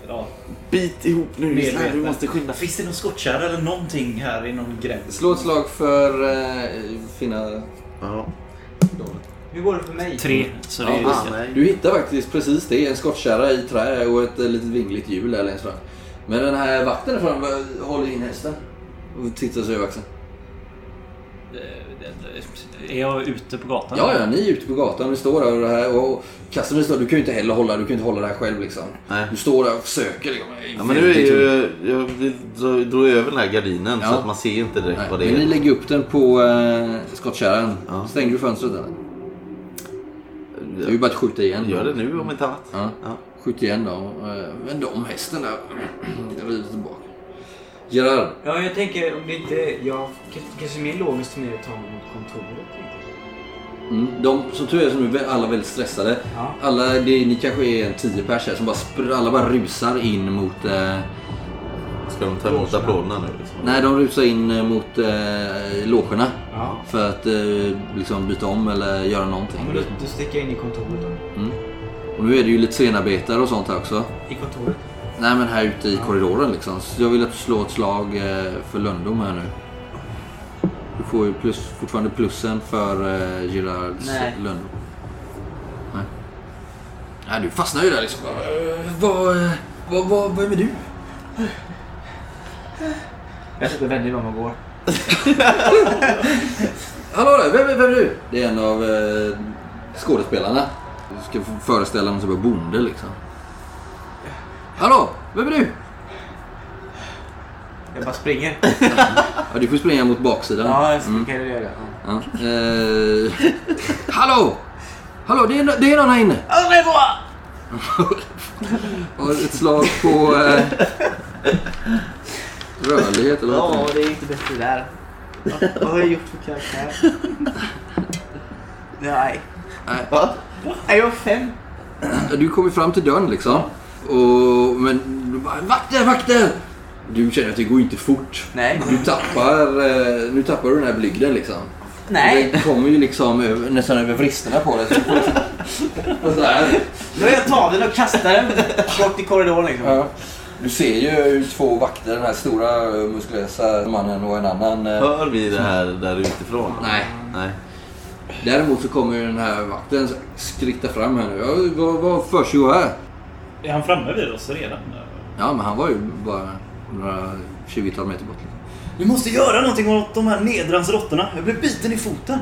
Ja. bit ihop nu du måste skynda. Finns det någon skottkärra eller någonting här i någon gräns? Slå ett slag för eh, finna... Ja. Hur går det för mig? Tre, så det är... Ja, Ah, nej. Du hittar faktiskt precis det. En skottkärra i trä och ett eh, litet vingligt hjul där längst fram. Men den här vakten eh, håller in hästen. Och tittar sig över axeln. Är jag ute på gatan? Ja, ja, ni är ute på gatan. Ni står där och det här och Casimir står, du kan ju inte heller hålla, du kan ju inte hålla det här själv liksom. Nej. Du står där och försöker liksom. Ja, men nu är ju... Jag vill dra, dra över den här gardinen Ja. så att man ser inte direkt Nej, vad det men ni är. lägger upp den på eh, skottkärran. Ja. Stänger du fönstret eller? Det är ju bara att skjuta igen. Gör det nu om inte annat. Ja. Ja. Skjut igen då. Eh, Vänd om hästen där. Rider tillbaka. Gerard. Ja, jag tänker om det inte... Jag, kanske- mer logiskt för mig att ta mig mot kontoret. Mm. De, som tur är så nu är alla väldigt stressade. Ja. Alla, det, ni kanske är en tio pers här som bara, spr- alla bara rusar in mot... Eh, Ska de ta emot applåderna nu? Liksom? nej, de rusar in eh, mot eh, logerna. Ja. För att eh, liksom byta om eller göra någonting. Men då, då sticker jag in i kontoret då. Mm. Och nu är det ju lite scenarbetare och sånt här också. I kontoret? Nej men här ute i korridoren liksom. Så jag vill att du slår ett slag eh, för lönndom här nu. Du får ju plus, fortfarande plussen för eh, Girards Nej. lönndom. Nej. Nej du fastnar ju där liksom. Eh, Vad, eh, vad, vad, vem är du? Jag sätter vänder om och går. Hallå där, vem, är- vem är du? Det är en av eh, skådespelarna. Ska föreställa någon typ av bonde liksom. Hallå, vem är du? Jag bara springer. Ja, du får springa mot baksidan. Ja, jag kan göra det. Ja. Ja. Eh, hallå! Hallå, det är, det är någon här inne. Har ett slag på eh, rörlighet eller vad Ja, det? är inte bättre där. Vad- har jag gjort för karaktär? Nej. Va? Nej, jag fem. Du kommer fram till dörren liksom. Och, men du bara, vakter, vakter! Du känner att det går inte fort. Nej. Du tappar, eh, nu tappar du den här blygden liksom. Nej. Den kommer ju liksom över, nästan över vristerna på dig. Då jag tar den och kastar den rakt i korridoren liksom. Ja. Du ser ju två vakter, den här stora eh, muskulösa mannen och en annan. eh, Hör vi det här där utifrån? Nej. Nej. Däremot så kommer ju den här vakten skritta fram här nu. Ja, vad, vad försiggår här? Är han framme vid oss redan? Ja, men han var ju bara några 20-tal meter bort. liksom. Vi måste göra någonting åt de här nedrans råttorna. Jag blev biten i foten.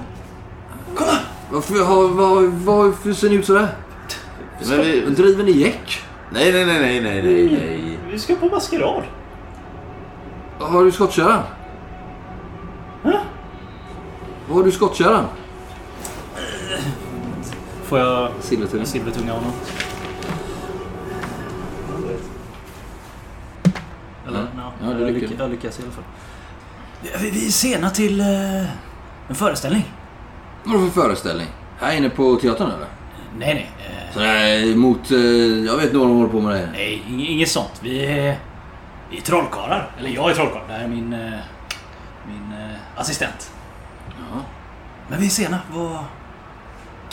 Kolla! Varför, har, vad, varför ser ni ut sådär? Men vi... Driver ni gäck? Nej, nej, nej, nej, nej, nej, nej. Vi ska på maskerad. Har du skottkärran? Hä? Var har du skottkärran? Får jag Silvertunga. en silvertunga av honom? Eller? Ja. Ja, Ja, jag, lyckas. lyckas. jag lyckas i alla fall. Vi, vi är sena till eh, en föreställning. Vad är det för föreställning? Här inne på teatern eller? Nej, nej. Eh, Sådär mot... eh, Jag vet nog vad de håller på med det. nej, ing- inget sånt. Vi är, vi är trollkarlar. Eller jag är trollkarl. Det här är min, eh, min eh, assistent. Ja. Men vi är sena. Vad...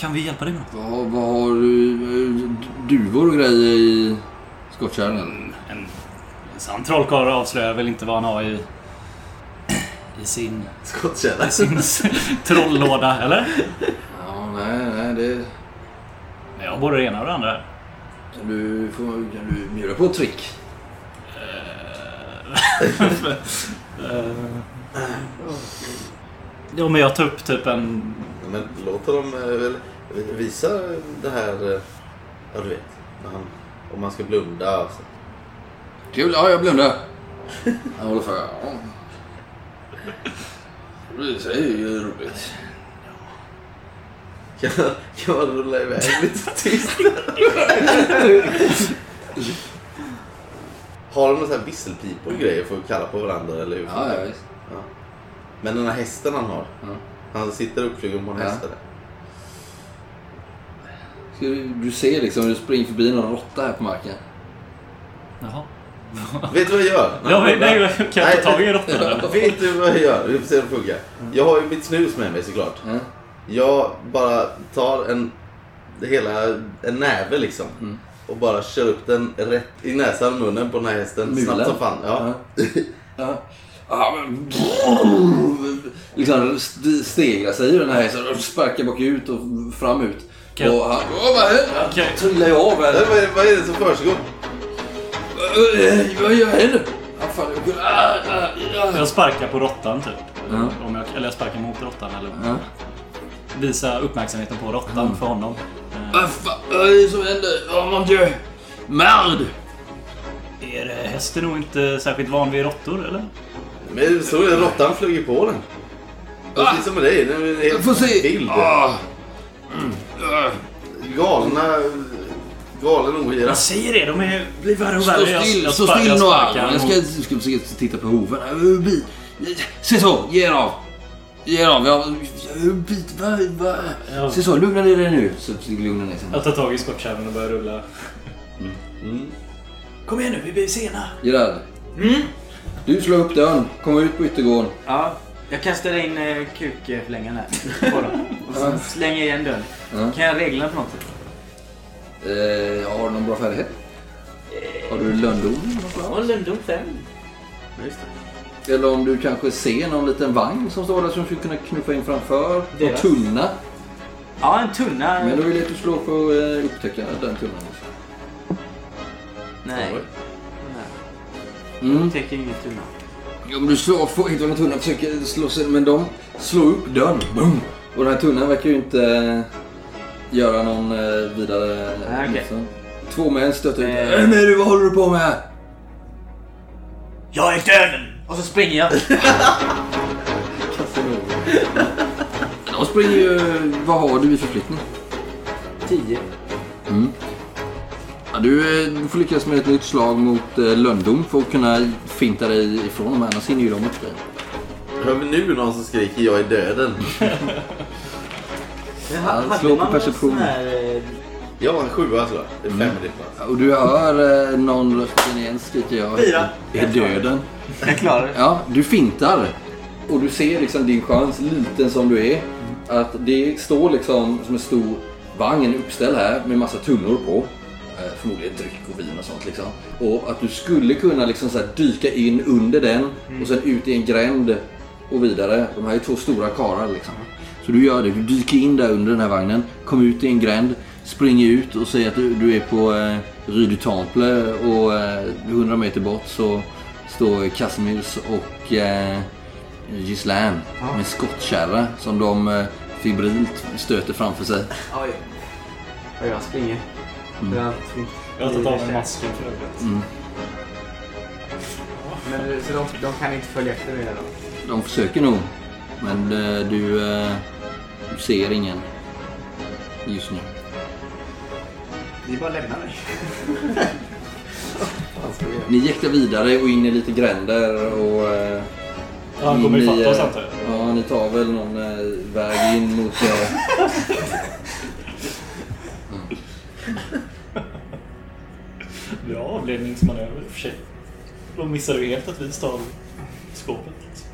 Kan vi hjälpa dig med något? Vad, vad har du... eh, Duvor och grejer i skottkärran? En, en sann trollkarl avslöjar väl inte vad han har i, i sin, Skottkärra. i sin trolllåda, eller? Ja, nej, nej det... Jag har både det ena och det andra här. Kan du, få, kan du bjuda på ett trick? Eh, Ja men jag tar upp typ en... Men låt dem eh, väl visa det här, eh, ja du vet, när han, om man ska blunda. Alltså. Kul, ja jag blundar. Jag håller för. Ja. Det är ju roligt. Kan, kan man rulla iväg lite tyst? Har de några här visselpipor och grejer för att kalla på varandra eller hur? Ja, ja visst. Men den här hästen han har, Ja. han sitter uppflugen på en Ja. häst eller? Ska du, du ser liksom hur du springer förbi någon råtta här på marken. Jaha. Vet du vad jag gör? Ja, men, nej, kan jag ta tag i eller? Vet du vad jag gör? Vi får se om det funkar. Jag har ju mitt snus med mig såklart. Ja. Jag bara tar en, hela, en näve liksom. Mm. Och bara kör upp den rätt i näsan och munnen på den här hästen. Mulen? Snabbt som fan. Ja. Ja. Ja, men... Liksom st- stegrar sig i den här hästen och sparkar bakut och fram ut. Kan Och han... Åh, vad händer? Okej. Trillar jag av här. Nej, Vad är, vad är det som försiggår? Vad gör jag nu? Ah, jag ah, ah, ah. Sparkar på råttan typ. Ja. Om jag, eller jag sparkar mot råttan eller Ja. visa uppmärksamheten på råttan för honom. Eh, Vad fan är det som händer? Oh mon dieu! Merde! Är hästen nog inte särskilt van vid råttor eller? Men så är det, råttan flög ju på den. Precis som med dig. Den är helt vild. Ah. Mm. Galna... Galen ohyra. Jag säger det, de är, blir värre och Stå värre. Jag- still, jag stå still jag nu sparkar Jag ska, ska försöka titta på hoven. här. Bi- Se så, ge er av. Ge er av. Jag, jag, bit, va, va. Ja. Se så, lugna ner dig nu. Så lugna ner sig. Jag tar tag i skottkärran och börjar rulla. Mm. Kom igen nu, vi blir sena. Gerard. Du slår upp dörren, kommer ut på yttergården. Ja, jag kastar in eh, kukförlängaren här på dem. Och så slänger igen dörren. Ja. Kan jag reglerna på något sätt? Eh, har du någon bra färdighet? Har du lönndom? Ja, Lundum 5. Eller om du kanske ser någon liten vagn som står där som du skulle kunna knuffa in framför. Någon Deras. tunna. Ja, en tunna. Men då vill jag att du slår för att eh, upptäcka den tunnan. också. Nej. Nej. Mm. Jag täcker ingen tunna. Om du slår, får hitta en tunna försöker slå sig, men de slår upp dörren. Boom! Och den här tunnan verkar ju inte eh, göra någon eh, vidare okej. motstånd. Två män stöter ut. Eh. Vem är du? Vad håller du på med? Jag är döden! Och så springer jag. De springer ju... Vad har du i förflyttning? 10. Ja, du, eh, du får lyckas med ett nytt slag mot eh, lönndom för att kunna finta dig ifrån dem. Annars hinner ju de upp dig. Hör vi nu någon som skriker jag är döden? Ja, slå på perception. eh, Jag var en sjua alltså. Det är fem plats. Och du hör eh, någon röst igen skrika jag Fyra. är döden. Jag klarar det. Ja, du fintar. Och du ser liksom din chans, liten som du är. Att det står liksom som en stor vagn uppställd här med massa tunnor på. Eh, Förmodligen dryck och vin och sånt liksom. Och att du skulle kunna liksom så dyka in under den och sen ut i en gränd och vidare. De här är två stora karar liksom. Så du gör det, du dyker in där under den här vagnen, kommer ut i en gränd, springer ut och säger att du, du är på eh, Rue du Temple och eh, 100 meter bort så står Casimirs och eh, Gislaine med en skottkärra som de eh, febrilt stöter framför sig. Oj. Och jag springer. Mm. Jag har tagit av mig masken för övrigt. Mm. Men så de, de kan inte följa efter mig då? De försöker nog, men eh, du, eh, du ser ingen just nu. Ni bara lämnar mig. Ni jäktar vidare och in i lite gränder och... Eh, Ja, han kommer in i, ifatta oss eh, antar jag. Ja, ni tar väl någon eh, väg in mot... Eh, Bra avledningsmanöver i och för sig. De missade ju helt att vi stal skåpet.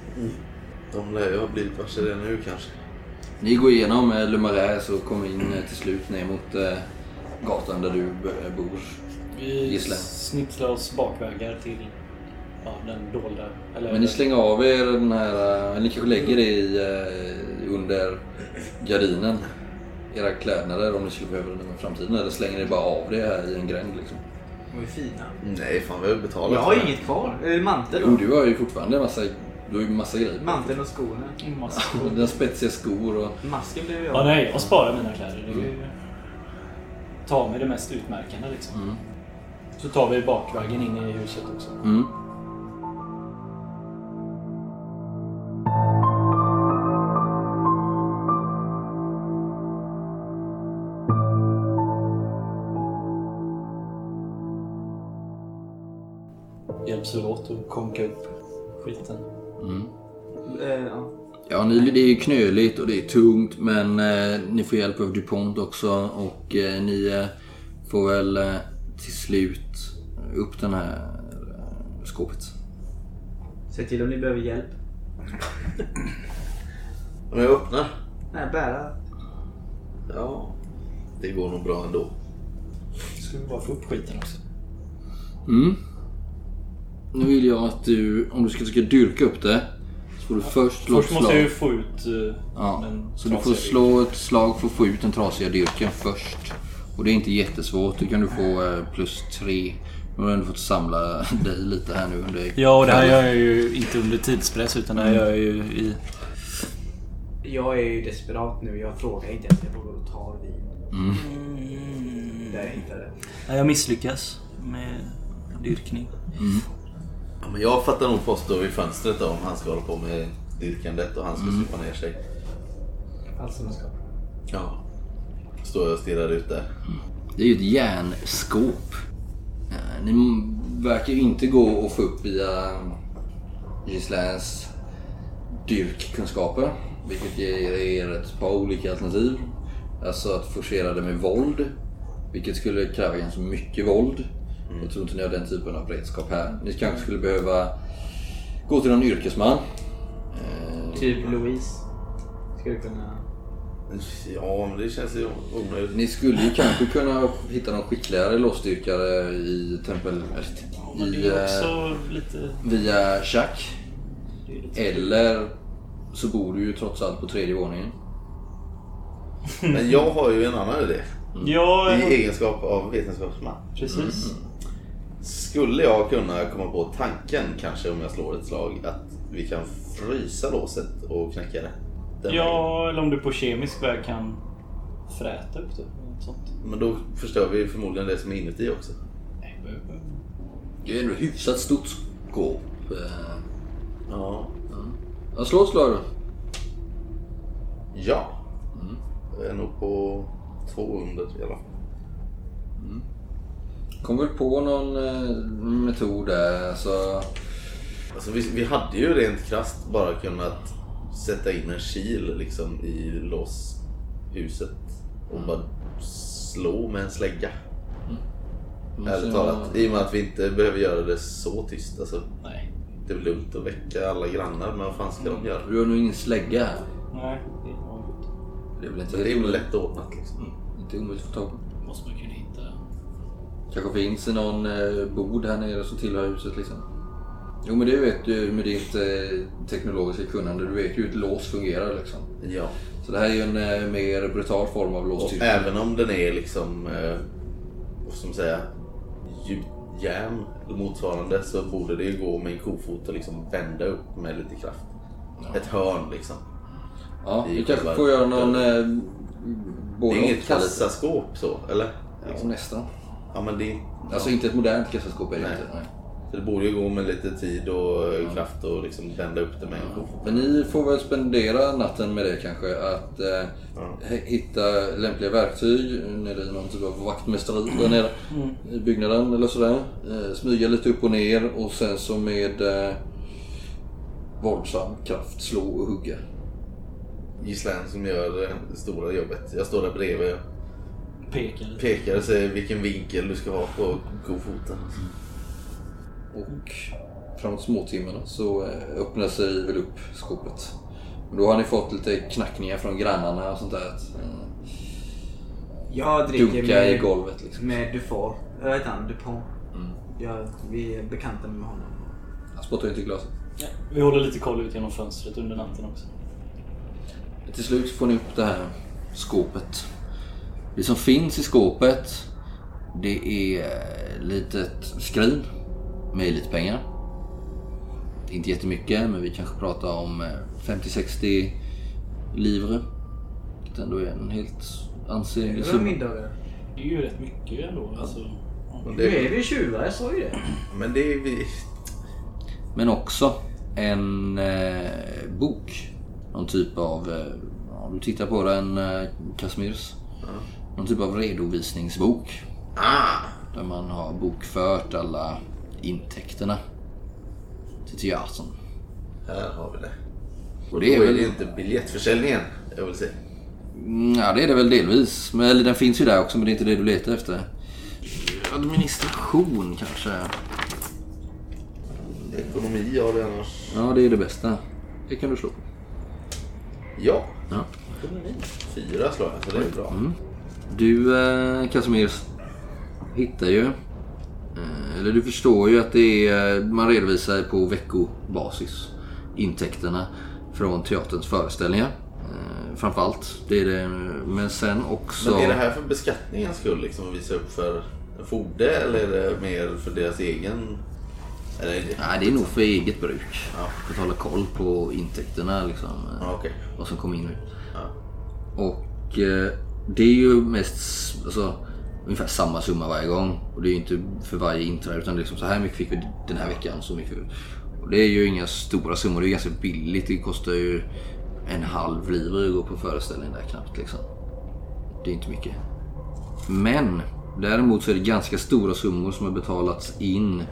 De lär ju ha blivit varse det nu kanske. ni går igenom eh, Le Marais och kommer in eh, till slut ner mot eh, gatan där du bor. Vi Gisslan. snitslar oss bakvägar till ja, den dolda... Eller, Men ni slänger av er den här... Ni kanske lägger det i, under gardinen. era klädnader om ni skulle behöva det i framtiden? Eller slänger ni bara av det här i en gränd liksom? De är fina. Nej, fan vi har ju betalat Jag har ju inget kvar. Är det mantel Jo, då? du har ju fortfarande en massa, du har ju massa grejer. Manteln och skorna. Massa. Dina spetsiga skor och... Masken blev jag Ja, nej, jag sparar mina kläder. Det är ju... Ta med det mest utmärkande liksom. Mm. Så tar vi bakvägen in i huset också. Mm. Att konka upp skiten. Mm. Eh, ja. Ja, ni, det är ju knöligt och det är tungt men eh, ni får hjälp av DuPont också och eh, ni eh, får väl eh, till slut upp den här eh, skåpet. Säg till om ni behöver hjälp. Om jag öppnar? Nej, bära. Ja, det går nog bra ändå. Ska vi bara få upp skiten också. Mm. Nu vill jag att du, om du ska försöka dyrka upp det, så får du först slå Först ett måste slag. jag ju få ut uh, Ja, den så du får trasiga slå ett slag för att få ut den trasiga dyrken först. Och det är inte jättesvårt, det kan du få eh, plus tre. Nu har du ändå fått samla dig lite här nu under Ja, och det här gör jag ju inte under tidspress utan det här gör jag ju i... Jag är ju desperat nu. Jag frågar inte ens. Jag vågar och tar vin. Mm. Där jag hittade. Nej, jag misslyckas med dyrkning. Ja, men jag fattar nog påstå vid fönstret då, om han ska hålla på med dyrkandet och han ska supa ner sig. Allt som jag ska. Ja. Står jag och stirrar ut där. Det är ju ett järnskåp. Eh, Ni verkar ju inte gå att få upp via Gisläns dyrkkunskaper. Vilket ger er ett par olika alternativ. Alltså att forcera det med våld. Vilket skulle kräva ganska mycket våld. Jag tror inte ni har den typen av redskap här. Ni kanske skulle behöva gå till någon yrkesman. Eh, Typ Louise. Ska du kunna... Ja, men det känns ju onödigt. Ni skulle ju kanske kunna hitta någon skickligare låsdyrkare i tempel... Men det I, är eh, också lite... via Chuck. Lite Eller så bor du ju trots allt på tredje våningen. Men jag har ju en annan idé. Ja, I egenskap av vetenskapsman. precis. Skulle jag kunna komma på tanken, kanske om jag slår ett slag, att vi kan frysa låset och knäcka det? Den Ja, eller om du på kemisk väg kan fräta upp det. Sånt. vägen. Men då förstör vi förmodligen det som är inuti också. Nej. Det är ändå hyfsat stort skåp. Eh, Ja. Ja, slå ett slag då. Ja. Jag är nog på 200 i alla fall. Kom väl på någon eh, metod där. Alltså, Alltså vi, vi hade ju rent krasst bara kunnat sätta in en kil liksom i låshuset och bara slå med en slägga. Ärligt så- talat. I och med att vi inte behöver göra det så tyst. Alltså, Nej. det är väl dumt att väcka alla grannar, men vad fan ska de göra? Du har nog ingen slägga här. Nej, det är vanligt. Det är väl inte Det är väl lätt ordnat liksom. Inte omöjligt att få tag på. Kanske finns det någon eh, bod här nere som tillhör huset liksom. Jo men det vet du med ditt eh, teknologiska kunnande. Du vet ju hur ett lås fungerar liksom. Ja. Så det här är ju en eh, mer brutal form av Och låsdyrkan. även om den är liksom, eh, vad ska man säga, gjutjärn eller motsvarande så borde det ju gå med en kofot och liksom vända upp med lite kraft. Ett hörn liksom. Ja, i vi kanske får göra någon... Eh, Det är inget kassaskåp så, eller? Ja, nästan. Ja men det, Alltså inte ett modernt kassaskåp är det Nej. inte. Nej. så det borde ju gå med lite tid och eh, kraft och liksom vända upp det med en. Men ni får väl spendera natten med det kanske. Att eh, h- hitta lämpliga verktyg nere i någon typ av vaktmästeri där nere i byggnaden eller sådär. Eh, smyga lite upp och ner och sen så med eh, våldsam kraft slå och hugga. Gislän som gör det stora jobbet. Jag står där bredvid och Peka lite. pekar och säger vilken vinkel du ska ha på kofoten. Och framåt småtimmarna så eh, öppnar sig väl upp skåpet. Men då har ni fått lite knackningar från grannarna och sånt där. Eh, Jag dricker dunka med, i golvet liksom. med Dufour. Jag vet han, Dupont. Mm. Jag, vi är bekanta med honom. Han spottar inte i glaset. Ja, vi håller lite koll ut genom fönstret under natten också. Till slut får ni upp det här skåpet. Det som finns i skåpet det är ett litet skrin med lite pengar. Inte jättemycket, men vi kanske pratar om eh, 50-60 livre. Vilket ändå är en helt ansenlig Det summa. middagar. Det är ju rätt mycket ändå. Alltså, Men Nu är det, vi tjuvar, jag sa ju det. men det är vi... Men också en eh, bok. Någon typ av, eh, om du tittar på den, eh, Casimirs. Någon typ av redovisningsbok. Ah! Där man har bokfört alla intäkterna till teatern. Här har vi det. Och det är väl- inte biljettförsäljningen jag vill säga. Mm, Ja, det är det väl delvis. Men, eller den finns ju där också, men det är inte det du letar efter. Administration kanske. Ekonomi har vi annars. Ja, det är det bästa. Det kan du slå. Ja, Ja. fyra slår jag så det är bra. Du, eh, Casimirs, hittar ju... Eh, eller du förstår ju att det är... Man redovisar på veckobasis intäkterna från teaterns föreställningar. Eh, framförallt. Det är det. Men sen också... Men är det här för beskattningens skull liksom att visa upp för en fogde eller är det mer för deras egen? Eller är det... Nej, det är nog för eget bruk. Ja. För att hålla koll på intäkterna liksom. Ja, okej. Vad som kommer in. Ja. Och eh, det är ju mest alltså, ungefär samma summa varje gång. Och det är ju inte för varje inträde utan det är liksom så här mycket fick vi den här veckan. Så mycket. Och det är ju inga stora summor. Det är ganska billigt. Det kostar ju en halv livre att gå på föreställning där knappt liksom. Det är inte mycket. Men däremot så är det ganska stora summor som har betalats in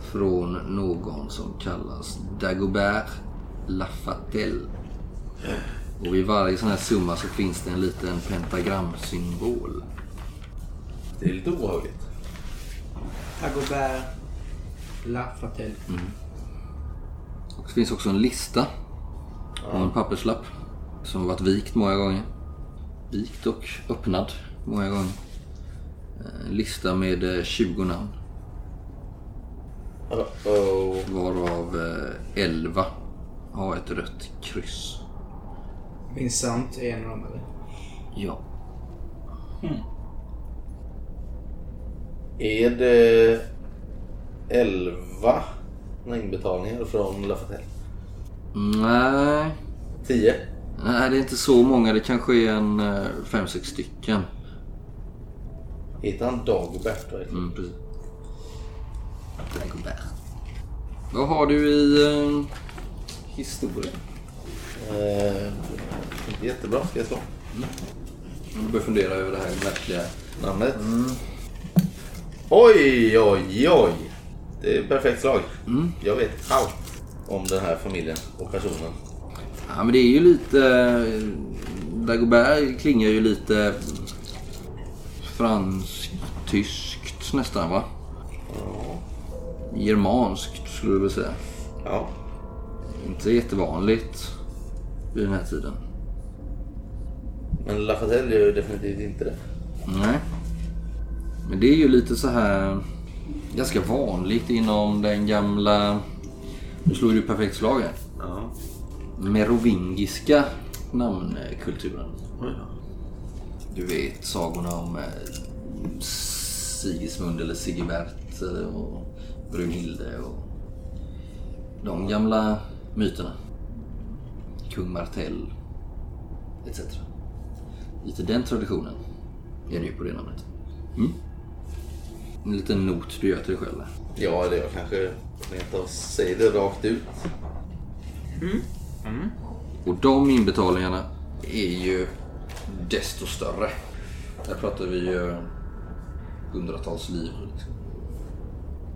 från någon som kallas Dagobert Lafatelle. Och vid varje sån här summa så finns det en liten pentagramsymbol. Det är lite obehagligt. Dagobert Lafatelle. Och det finns också en lista på en papperslapp som har varit vikt många gånger. Vikt och öppnad många gånger. Eh, En lista med eh, 20 namn. Uh-oh. Varav eh, 11 har ett rött kryss. Vincent är en av dem eller? Ja. Är det 11 inbetalningar från Lafatelle? Nej. 10? Nej, det är inte så många. Det kanske är en 5-6 stycken. Heter han Dagbert? verkligen? Mm, precis. Dagobert. Vad har du i eh, historia? Eh, inte jättebra ska jag slå. Jag börjar fundera över det här märkliga. Namnet? Oj, oj, oj! Det är ett perfekt slag. Jag vet allt om den här familjen och personen. Ja, men det är ju lite... eh, Dagobert klingar ju lite franskt-tyskt nästan va? Germanskt skulle jag vilja säga. Ja. Inte jättevanligt vid den här tiden. Men Lafatelle gör ju definitivt inte det. Nej. Men det är ju lite så här ganska vanligt inom den gamla... Nu slår du perfekt slag här. Ja. Merovingiska namnkulturen. Du vet sagorna om eh, Sigismund eller Sigibert eh, och Brunhilde och de gamla myterna. Kung Martell etc. Lite den traditionen är det ju på det namnet. Mm. En liten not du gör till dig själv. där. Ja, eller jag kanske rent av säger det rakt ut. Och de inbetalningarna är ju desto större. Här pratar vi ju hundratals liv. Liksom.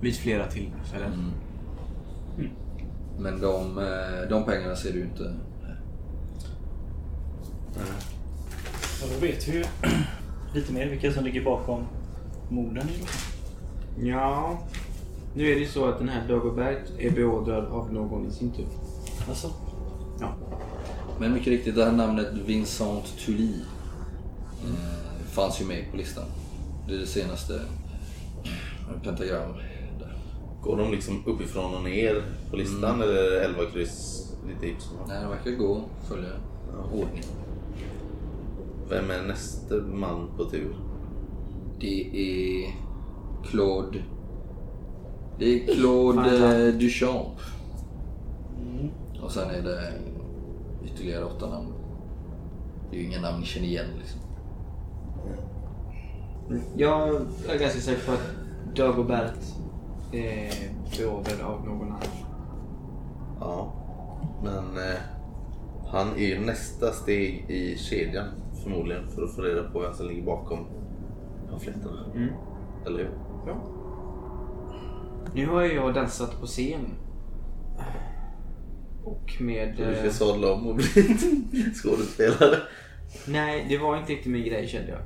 Vid flera tillfällen. Men de, eh, de pengarna ser du inte. Ja, då vet vi ju lite mer vilka som ligger bakom morden i. Ja. Nu är det ju så att den här Dagobert är beordrad av någon i sin tur. Alltså, Ja. Men mycket riktigt, det här namnet Vincent Tully eh, fanns ju med på listan. Det är det senaste eh, pentagram. Där. Går de liksom uppifrån och ner på listan eller är det 11 kryss lite hipp? Nej, det verkar gå att följa ordningen. Vem är nästa man på tur? Det är Claude... Det är Claude eh, Duchamp. Och sen är det ytterligare åtta namn. Det är ju inga namn ni känner igen liksom. Jag är ganska säker på att Dagobert är beordrad av någon annan. Ja. Men eh, han är ju nästa steg i kedjan förmodligen för att få reda på vem som ligger bakom pamfletterna. Mm. Eller hur? Ja. Nu har ju jag dansat på scen. Och med... Du ska eh, sadla om och bli skådespelare. Nej, det var inte riktigt min grej kände jag.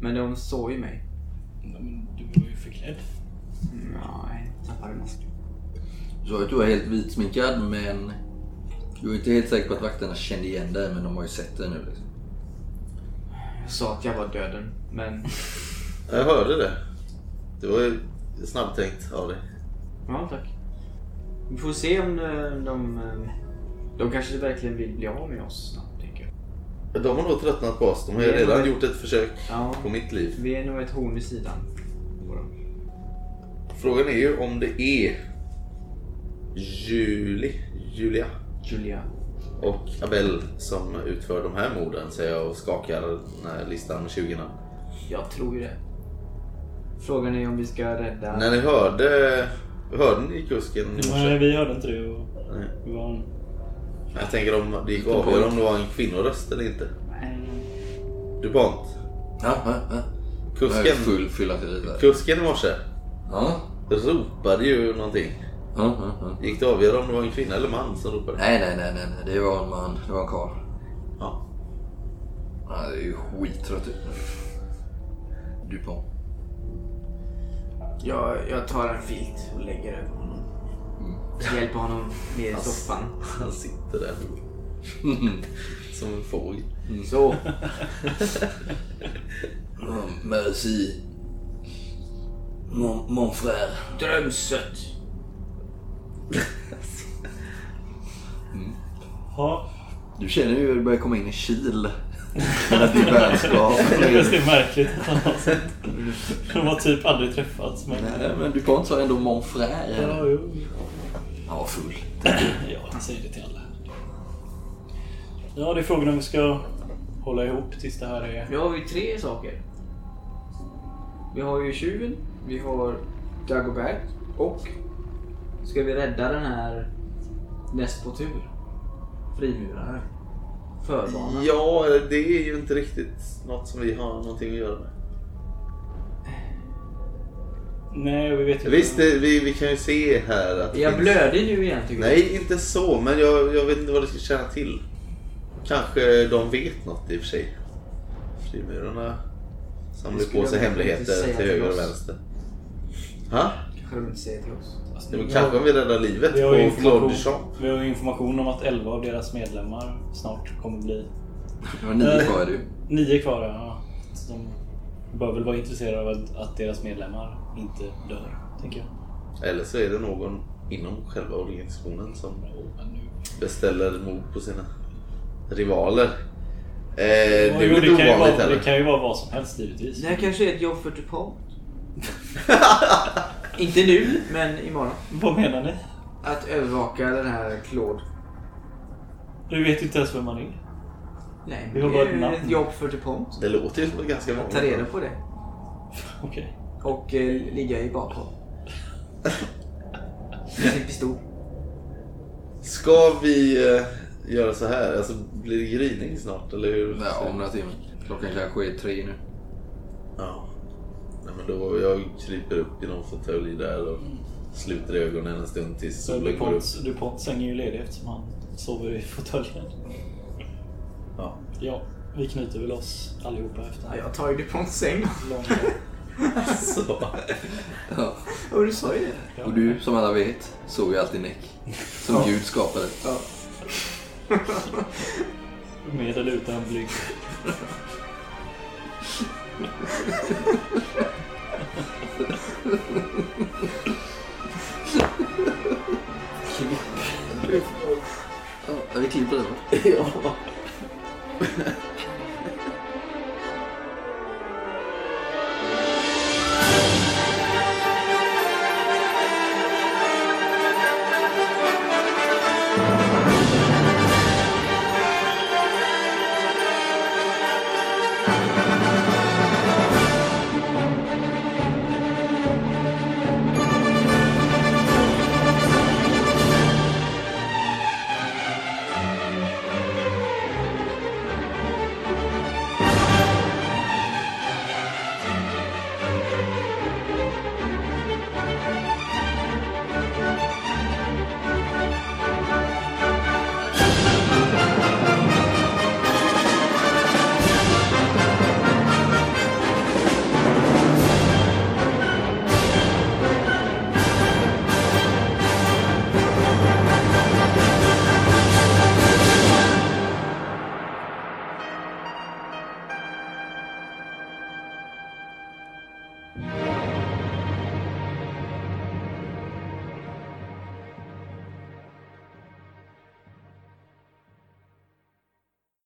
Men de såg ju mig. Men du var ju förklädd. Nej, tappade masken. Du sa att du var helt vitsminkad men du är inte helt säker på att vakterna kände igen dig men de har ju sett dig nu liksom. Sa att jag var döden, men... Jag hörde det. Det var ju snabbtänkt av dig. Ja, tack. Vi får se om eh, de... eh, De kanske verkligen vill bli av med oss snart, tänker jag. De har nog tröttnat på oss. De har ju är redan nog- gjort ett försök Ja. på mitt liv. Vi är nog ett horn vid sidan. på dem. Frågan är ju om det är Julie, Julia Julia. Och Abel som utför de här morden säger jag och skakar den här listan med 20 namn. Jag tror ju det. Frågan är om vi ska rädda... När ni hörde, hörde ni kusken i Nej, vi hörde inte det. Och Nej. var en... Jag tänker om det gick att avgöra om det var en kvinnoröst eller inte. Nej. DuPont. Ja, ja, ja. Jag är Kusken, full fylla till det där. kusken i morse Ja, ropade ju någonting. Ja, ja, ja. Gick det att avgöra om det var en kvinna eller man som ropade? Nej, nej, nej, nej, nej. Det var en man. Det var en karl. Ja. Han är ju skittrött ut. Dupont. Jag, jag tar en filt och lägger över honom. Hjälper honom ner i soffan. Han sitter där som en fågel. Så. Oh, merci. Mon, mon frère. Drömsött. Ja, Du känner ju hur det börjar komma in i kil. Med din vänskap. det är märkligt. De har typ aldrig träffats. Men... Nej, men Dupont sa ändå mon frère. Ja, jo. Han var full. Ja, han säger det till alla. Ja, det är frågan om vi ska hålla ihop tills det här är... Vi har ju tre saker. Vi har ju tjuven, vi har Dagobert och ska vi rädda den här näst på tur? Frimurare. Förbanan. Ja, det är ju inte riktigt något som vi har någonting att göra med. Nej, vi vet ju Visst, det, vi, vi kan ju se här att det Jag finns- blöder nu igen tycker jag. Nej, inte så, men jag, jag vet inte vad det ska tjäna till. Kanske de vet något i och för sig. Frimurarna samlar ju på sig hemligheter inte till till höger och vänster. Ha? Kanske de inte säger till oss. Alltså, har- kanske om vi räddar livet Vi har, ju på Claude Duchamp. vi har ju information om att 11 av deras medlemmar snart kommer bli... Det var nio kvar är det ju. Nio kvar, ja. Så de bör väl vara intresserade av att, att deras medlemmar inte dör, tänker jag. Eller så är det någon inom själva organisationen som nu... beställer mord på sina rivaler. Eh, det är det, inte kan ju ovanligt vara, det kan ju vara vad som helst givetvis. Det här kanske är ett jobb för DuPont. inte nu, men imorgon. Vad menar ni? Att övervaka den här Claude. Du vet inte ens vem man är. Nej, men det är ett jobb för DuPont. Det låter ju som ett ganska Att ta reda på det. Okej. Och eh, ligga i bakhåll. Med sin pistol. Ska vi eh, göra så här? Alltså, blir det gryning snart? Eller hur? Ja, om några timmar. Klockan kanske är tre nu. Ja. Nej, men då jag kryper upp i någon fåtölj där och sluter ögonen en stund tills solen går upp. DuPont, DuPont säng är ju ledig eftersom han sover i fåtöljen. Ja. Ja, vi knyter väl oss allihopa efter Ja, jag tar ju DuPonts säng. Så. Ja. Ja, du sa ju det. Och du, som alla vet, såg ju alltid näck. Som Gud skapade. Ja. Med eller utan blyg. Ja, vi klipper det va? ja.